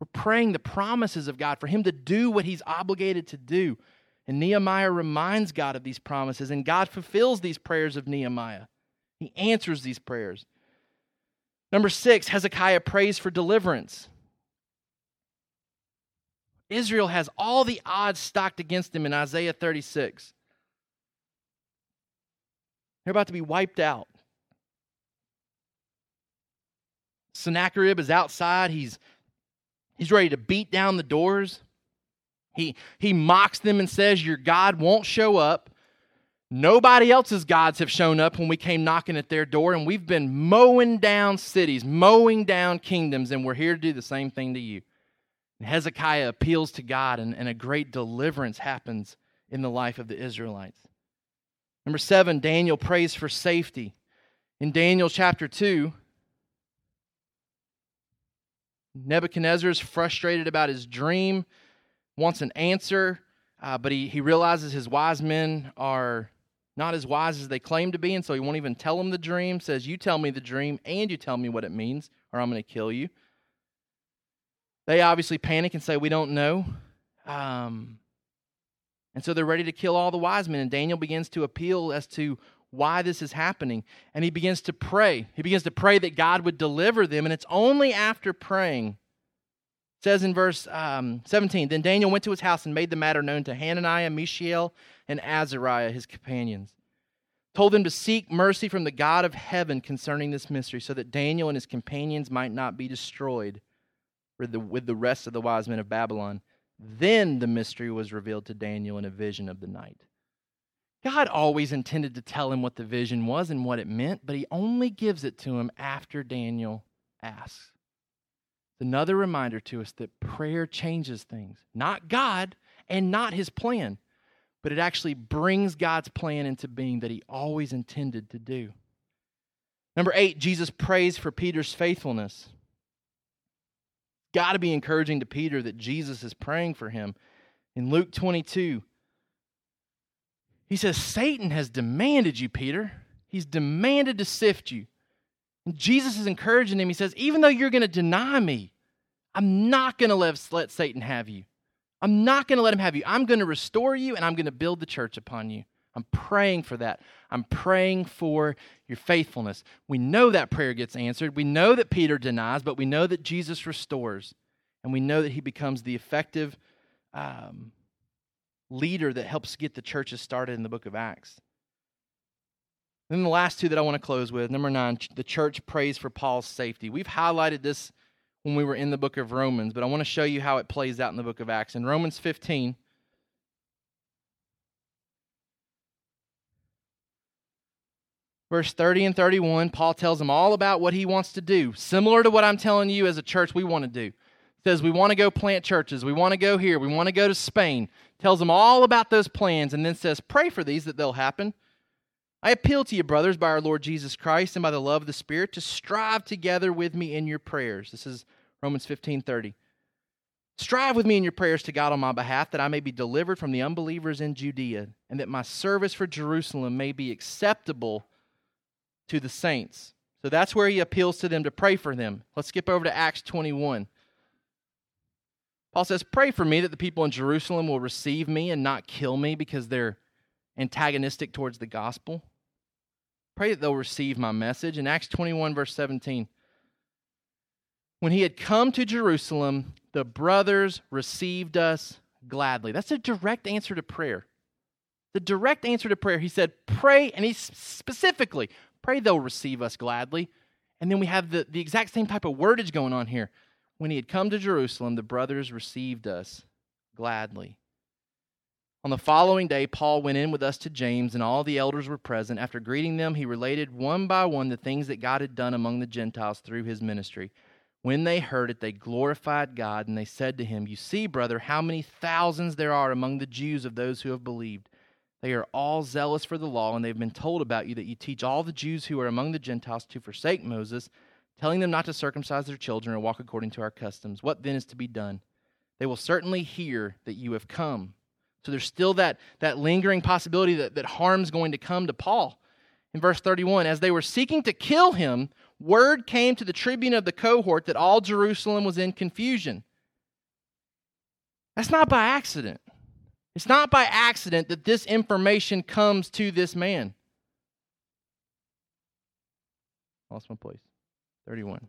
We're praying the promises of God for Him to do what He's obligated to do. And Nehemiah reminds God of these promises, and God fulfills these prayers of Nehemiah. He answers these prayers. Number six, Hezekiah prays for deliverance. Israel has all the odds stacked against him in Isaiah 36. They're about to be wiped out. Sennacherib is outside. He's, he's ready to beat down the doors. He, he mocks them and says, Your God won't show up. Nobody else's gods have shown up when we came knocking at their door, and we've been mowing down cities, mowing down kingdoms, and we're here to do the same thing to you. And Hezekiah appeals to God, and, and a great deliverance happens in the life of the Israelites. Number seven, Daniel prays for safety. In Daniel chapter 2, Nebuchadnezzar is frustrated about his dream, wants an answer, uh, but he, he realizes his wise men are not as wise as they claim to be, and so he won't even tell them the dream. Says, You tell me the dream and you tell me what it means, or I'm going to kill you. They obviously panic and say, We don't know. Um, and so they're ready to kill all the wise men. And Daniel begins to appeal as to why this is happening. And he begins to pray. He begins to pray that God would deliver them. And it's only after praying says in verse um, 17 Then Daniel went to his house and made the matter known to Hananiah, Mishael, and Azariah, his companions. Told them to seek mercy from the God of heaven concerning this mystery, so that Daniel and his companions might not be destroyed with the, with the rest of the wise men of Babylon. Then the mystery was revealed to Daniel in a vision of the night. God always intended to tell him what the vision was and what it meant, but he only gives it to him after Daniel asks. It's another reminder to us that prayer changes things, not God and not his plan, but it actually brings God's plan into being that he always intended to do. Number eight, Jesus prays for Peter's faithfulness. Got to be encouraging to Peter that Jesus is praying for him. In Luke 22, he says, Satan has demanded you, Peter. He's demanded to sift you. Jesus is encouraging him. He says, Even though you're going to deny me, I'm not going to let, let Satan have you. I'm not going to let him have you. I'm going to restore you and I'm going to build the church upon you. I'm praying for that. I'm praying for your faithfulness. We know that prayer gets answered. We know that Peter denies, but we know that Jesus restores. And we know that he becomes the effective um, leader that helps get the churches started in the book of Acts. Then the last two that I want to close with number nine, the church prays for Paul's safety. We've highlighted this when we were in the book of Romans, but I want to show you how it plays out in the book of Acts. In Romans 15, verse 30 and 31, Paul tells them all about what he wants to do, similar to what I'm telling you as a church we want to do says we want to go plant churches, we want to go here, we want to go to Spain. Tells them all about those plans and then says, Pray for these that they'll happen. I appeal to you, brothers, by our Lord Jesus Christ and by the love of the Spirit, to strive together with me in your prayers. This is Romans 15 30. Strive with me in your prayers to God on my behalf, that I may be delivered from the unbelievers in Judea, and that my service for Jerusalem may be acceptable to the saints. So that's where he appeals to them to pray for them. Let's skip over to Acts 21. Paul says, Pray for me that the people in Jerusalem will receive me and not kill me because they're antagonistic towards the gospel. Pray that they'll receive my message. In Acts 21, verse 17, when he had come to Jerusalem, the brothers received us gladly. That's a direct answer to prayer. The direct answer to prayer. He said, Pray, and he specifically, pray they'll receive us gladly. And then we have the, the exact same type of wordage going on here. When he had come to Jerusalem, the brothers received us gladly. On the following day, Paul went in with us to James, and all the elders were present. After greeting them, he related one by one the things that God had done among the Gentiles through his ministry. When they heard it, they glorified God, and they said to him, You see, brother, how many thousands there are among the Jews of those who have believed. They are all zealous for the law, and they've been told about you that you teach all the Jews who are among the Gentiles to forsake Moses telling them not to circumcise their children or walk according to our customs. What then is to be done? They will certainly hear that you have come. So there's still that, that lingering possibility that, that harm's going to come to Paul. In verse 31, as they were seeking to kill him, word came to the tribune of the cohort that all Jerusalem was in confusion. That's not by accident. It's not by accident that this information comes to this man. Lost my place. 31.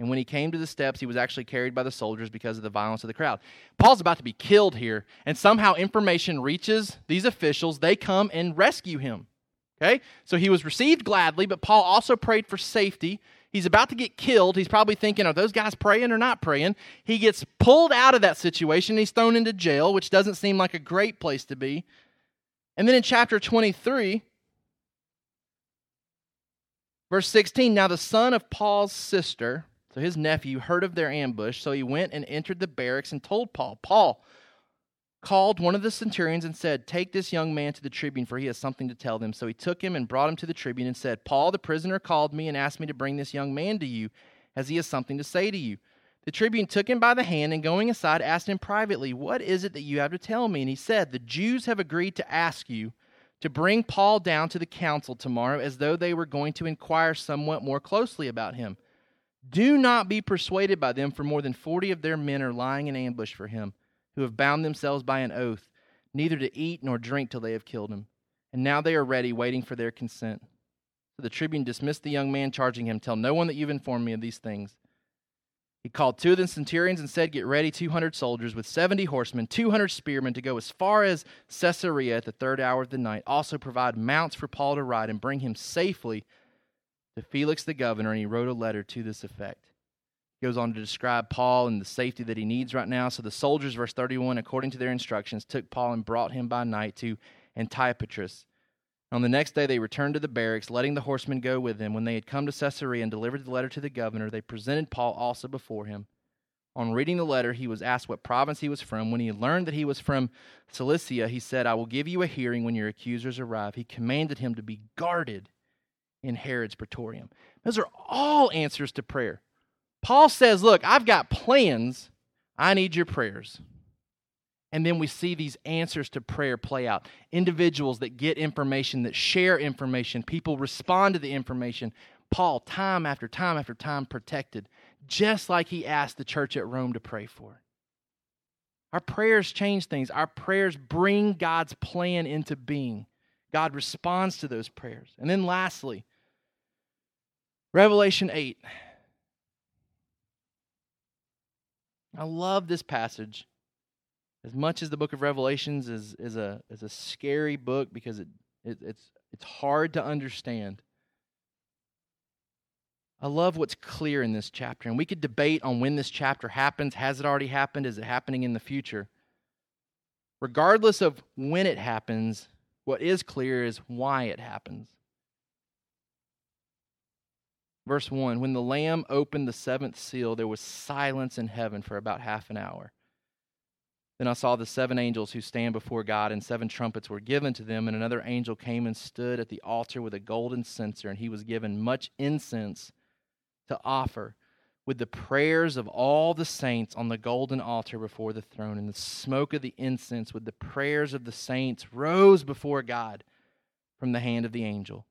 And when he came to the steps, he was actually carried by the soldiers because of the violence of the crowd. Paul's about to be killed here, and somehow information reaches these officials. They come and rescue him. Okay? So he was received gladly, but Paul also prayed for safety. He's about to get killed. He's probably thinking, are those guys praying or not praying? He gets pulled out of that situation. He's thrown into jail, which doesn't seem like a great place to be. And then in chapter 23, verse 16, now the son of Paul's sister, so his nephew heard of their ambush, so he went and entered the barracks and told Paul. Paul called one of the centurions and said, Take this young man to the tribune, for he has something to tell them. So he took him and brought him to the tribune and said, Paul, the prisoner, called me and asked me to bring this young man to you, as he has something to say to you. The tribune took him by the hand and going aside asked him privately, What is it that you have to tell me? And he said, The Jews have agreed to ask you to bring Paul down to the council tomorrow, as though they were going to inquire somewhat more closely about him. Do not be persuaded by them, for more than forty of their men are lying in ambush for him, who have bound themselves by an oath, neither to eat nor drink till they have killed him. And now they are ready, waiting for their consent. So the tribune dismissed the young man, charging him, Tell no one that you've informed me of these things. He called two of the centurions and said, Get ready 200 soldiers with 70 horsemen, 200 spearmen to go as far as Caesarea at the third hour of the night. Also provide mounts for Paul to ride and bring him safely to Felix the governor. And he wrote a letter to this effect. He goes on to describe Paul and the safety that he needs right now. So the soldiers, verse 31, according to their instructions, took Paul and brought him by night to Antipatris on the next day, they returned to the barracks, letting the horsemen go with them. When they had come to Caesarea and delivered the letter to the governor, they presented Paul also before him. On reading the letter, he was asked what province he was from. When he learned that he was from Cilicia, he said, I will give you a hearing when your accusers arrive. He commanded him to be guarded in Herod's praetorium. Those are all answers to prayer. Paul says, Look, I've got plans. I need your prayers. And then we see these answers to prayer play out. Individuals that get information, that share information, people respond to the information. Paul, time after time after time, protected, just like he asked the church at Rome to pray for. Our prayers change things. Our prayers bring God's plan into being. God responds to those prayers. And then lastly, Revelation 8. I love this passage as much as the book of Revelations is, is, a, is a scary book because it, it, it's, it's hard to understand, I love what's clear in this chapter. And we could debate on when this chapter happens. Has it already happened? Is it happening in the future? Regardless of when it happens, what is clear is why it happens. Verse 1 When the Lamb opened the seventh seal, there was silence in heaven for about half an hour. Then I saw the seven angels who stand before God, and seven trumpets were given to them. And another angel came and stood at the altar with a golden censer, and he was given much incense to offer with the prayers of all the saints on the golden altar before the throne. And the smoke of the incense with the prayers of the saints rose before God from the hand of the angel.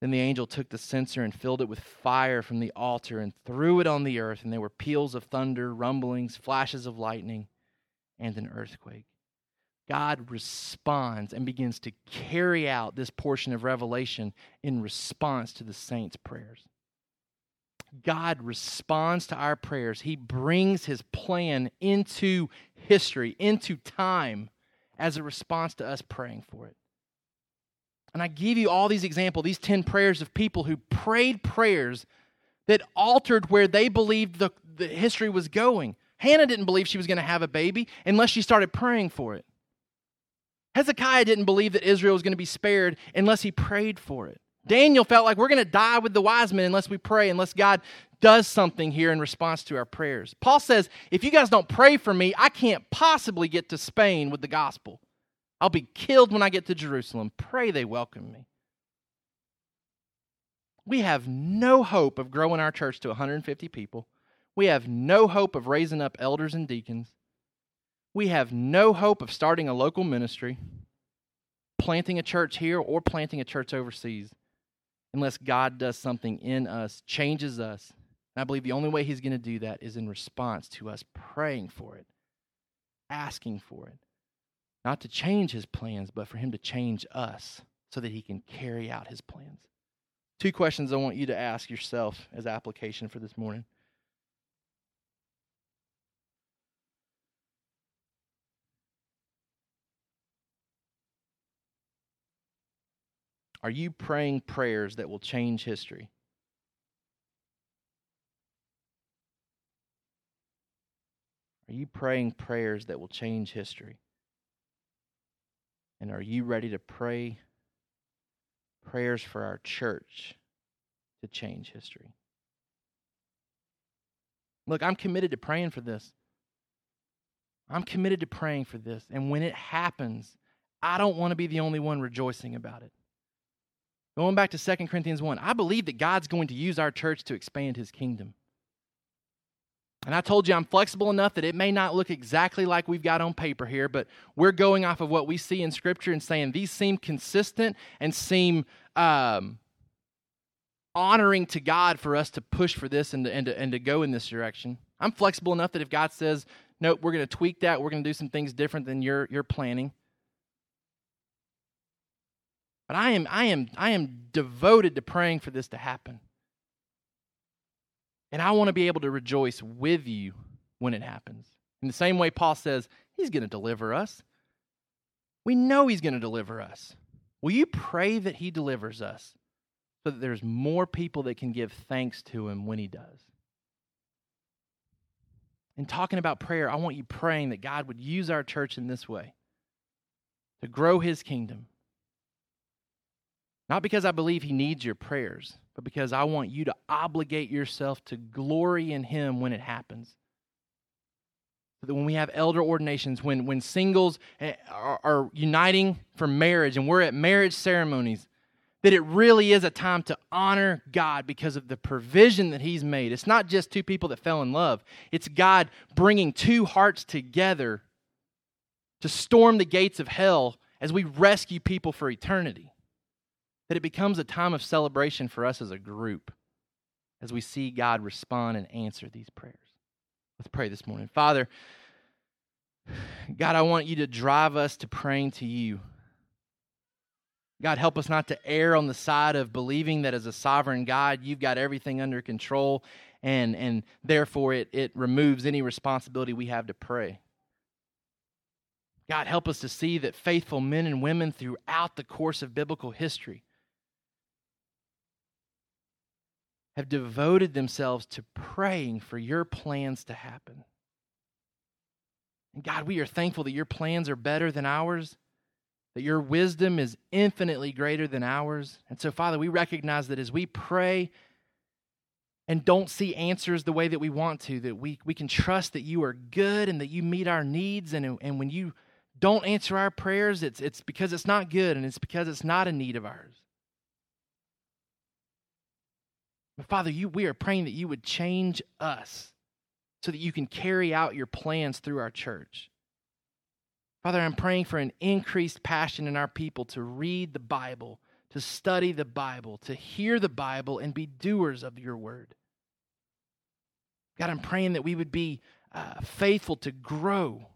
Then the angel took the censer and filled it with fire from the altar and threw it on the earth, and there were peals of thunder, rumblings, flashes of lightning and an earthquake. God responds and begins to carry out this portion of Revelation in response to the saints' prayers. God responds to our prayers. He brings his plan into history, into time, as a response to us praying for it. And I give you all these examples, these 10 prayers of people who prayed prayers that altered where they believed the, the history was going. Hannah didn't believe she was going to have a baby unless she started praying for it. Hezekiah didn't believe that Israel was going to be spared unless he prayed for it. Daniel felt like we're going to die with the wise men unless we pray, unless God does something here in response to our prayers. Paul says, if you guys don't pray for me, I can't possibly get to Spain with the gospel. I'll be killed when I get to Jerusalem. Pray they welcome me. We have no hope of growing our church to 150 people we have no hope of raising up elders and deacons. We have no hope of starting a local ministry, planting a church here, or planting a church overseas unless God does something in us, changes us. And I believe the only way He's going to do that is in response to us praying for it, asking for it. Not to change His plans, but for Him to change us so that He can carry out His plans. Two questions I want you to ask yourself as application for this morning. Are you praying prayers that will change history? Are you praying prayers that will change history? And are you ready to pray prayers for our church to change history? Look, I'm committed to praying for this. I'm committed to praying for this. And when it happens, I don't want to be the only one rejoicing about it. Going back to 2 Corinthians 1, I believe that God's going to use our church to expand his kingdom. And I told you I'm flexible enough that it may not look exactly like we've got on paper here, but we're going off of what we see in Scripture and saying these seem consistent and seem um, honoring to God for us to push for this and to, and, to, and to go in this direction. I'm flexible enough that if God says, nope, we're going to tweak that, we're going to do some things different than you're, planning, but I am, I am, I am devoted to praying for this to happen. And I want to be able to rejoice with you when it happens. In the same way, Paul says, He's going to deliver us. We know He's going to deliver us. Will you pray that He delivers us so that there's more people that can give thanks to Him when He does? In talking about prayer, I want you praying that God would use our church in this way to grow His kingdom. Not because I believe He needs your prayers, but because I want you to obligate yourself to glory in Him when it happens that when we have elder ordinations, when, when singles eh, are, are uniting for marriage and we're at marriage ceremonies, that it really is a time to honor God because of the provision that He's made. It's not just two people that fell in love, it's God bringing two hearts together to storm the gates of hell as we rescue people for eternity. That it becomes a time of celebration for us as a group as we see God respond and answer these prayers. Let's pray this morning. Father, God, I want you to drive us to praying to you. God, help us not to err on the side of believing that as a sovereign God, you've got everything under control, and, and therefore it, it removes any responsibility we have to pray. God, help us to see that faithful men and women throughout the course of biblical history have devoted themselves to praying for your plans to happen. And God, we are thankful that your plans are better than ours, that your wisdom is infinitely greater than ours. And so, Father, we recognize that as we pray and don't see answers the way that we want to, that we, we can trust that you are good and that you meet our needs. And, and when you don't answer our prayers, it's, it's because it's not good and it's because it's not a need of ours. But Father, you, we are praying that you would change us so that you can carry out your plans through our church. Father, I'm praying for an increased passion in our people to read the Bible, to study the Bible, to hear the Bible, and be doers of your word. God, I'm praying that we would be uh, faithful to grow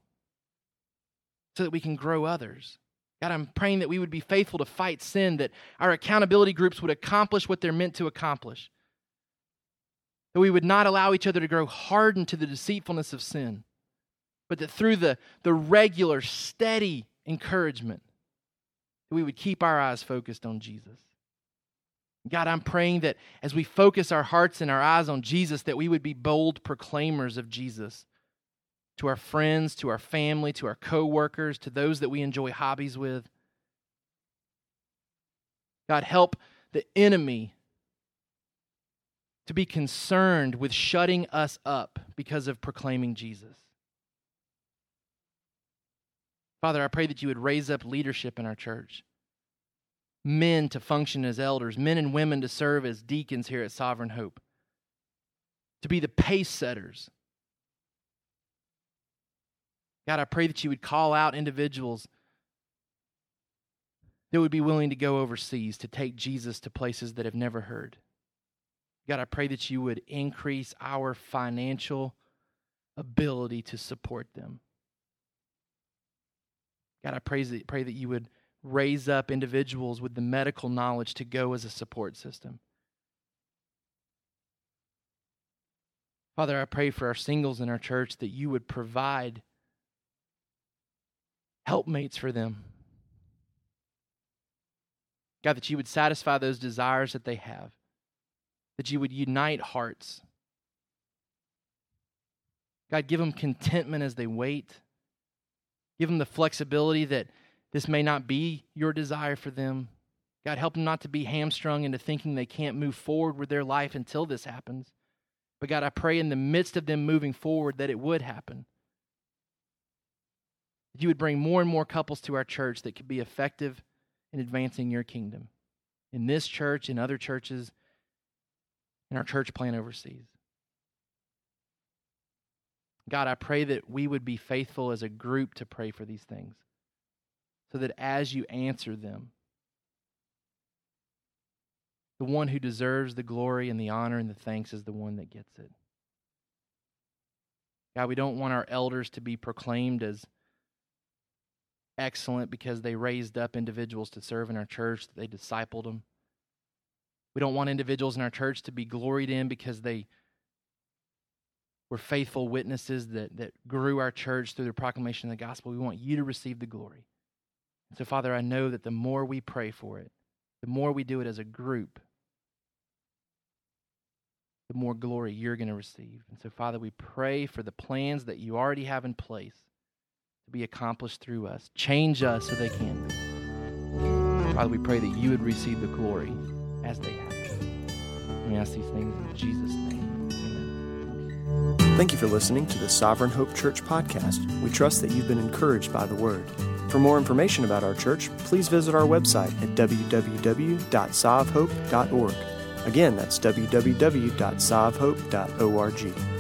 so that we can grow others. God, I'm praying that we would be faithful to fight sin, that our accountability groups would accomplish what they're meant to accomplish that we would not allow each other to grow hardened to the deceitfulness of sin, but that through the, the regular, steady encouragement, that we would keep our eyes focused on Jesus. God, I'm praying that as we focus our hearts and our eyes on Jesus, that we would be bold proclaimers of Jesus to our friends, to our family, to our coworkers, to those that we enjoy hobbies with. God, help the enemy to be concerned with shutting us up because of proclaiming Jesus. Father, I pray that you would raise up leadership in our church. Men to function as elders, men and women to serve as deacons here at Sovereign Hope, to be the pace setters. God, I pray that you would call out individuals that would be willing to go overseas to take Jesus to places that have never heard. God, I pray that you would increase our financial ability to support them. God, I pray that, you would raise up individuals with the medical knowledge to go as a support system. Father, I pray for our singles in our church that you would provide helpmates for them. God, that you would satisfy those desires that they have that you would unite hearts. God, give them contentment as they wait. Give them the flexibility that this may not be your desire for them. God, help them not to be hamstrung into thinking they can't move forward with their life until this happens. But God, I pray in the midst of them moving forward that it would happen. That you would bring more and more couples to our church that could be effective in advancing your kingdom. In this church, in other churches, in our church plant overseas. God, I pray that we would be faithful as a group to pray for these things so that as you answer them, the one who deserves the glory and the honor and the thanks is the one that gets it. God, we don't want our elders to be proclaimed as excellent because they raised up individuals to serve in our church, that they discipled them. We don't want individuals in our church to be gloried in because they were faithful witnesses that, that grew our church through the proclamation of the gospel. We want you to receive the glory. So, Father, I know that the more we pray for it, the more we do it as a group, the more glory you're going to receive. And so, Father, we pray for the plans that you already have in place to be accomplished through us. Change us so they can be. Father, we pray that you would receive the glory as they have. We ask these things in Jesus' name. Amen. Thank you for listening to the Sovereign Hope Church podcast. We trust that you've been encouraged by the word. For more information about our church, please visit our website at www.sovhope.org. Again, that's www.sovhope.org.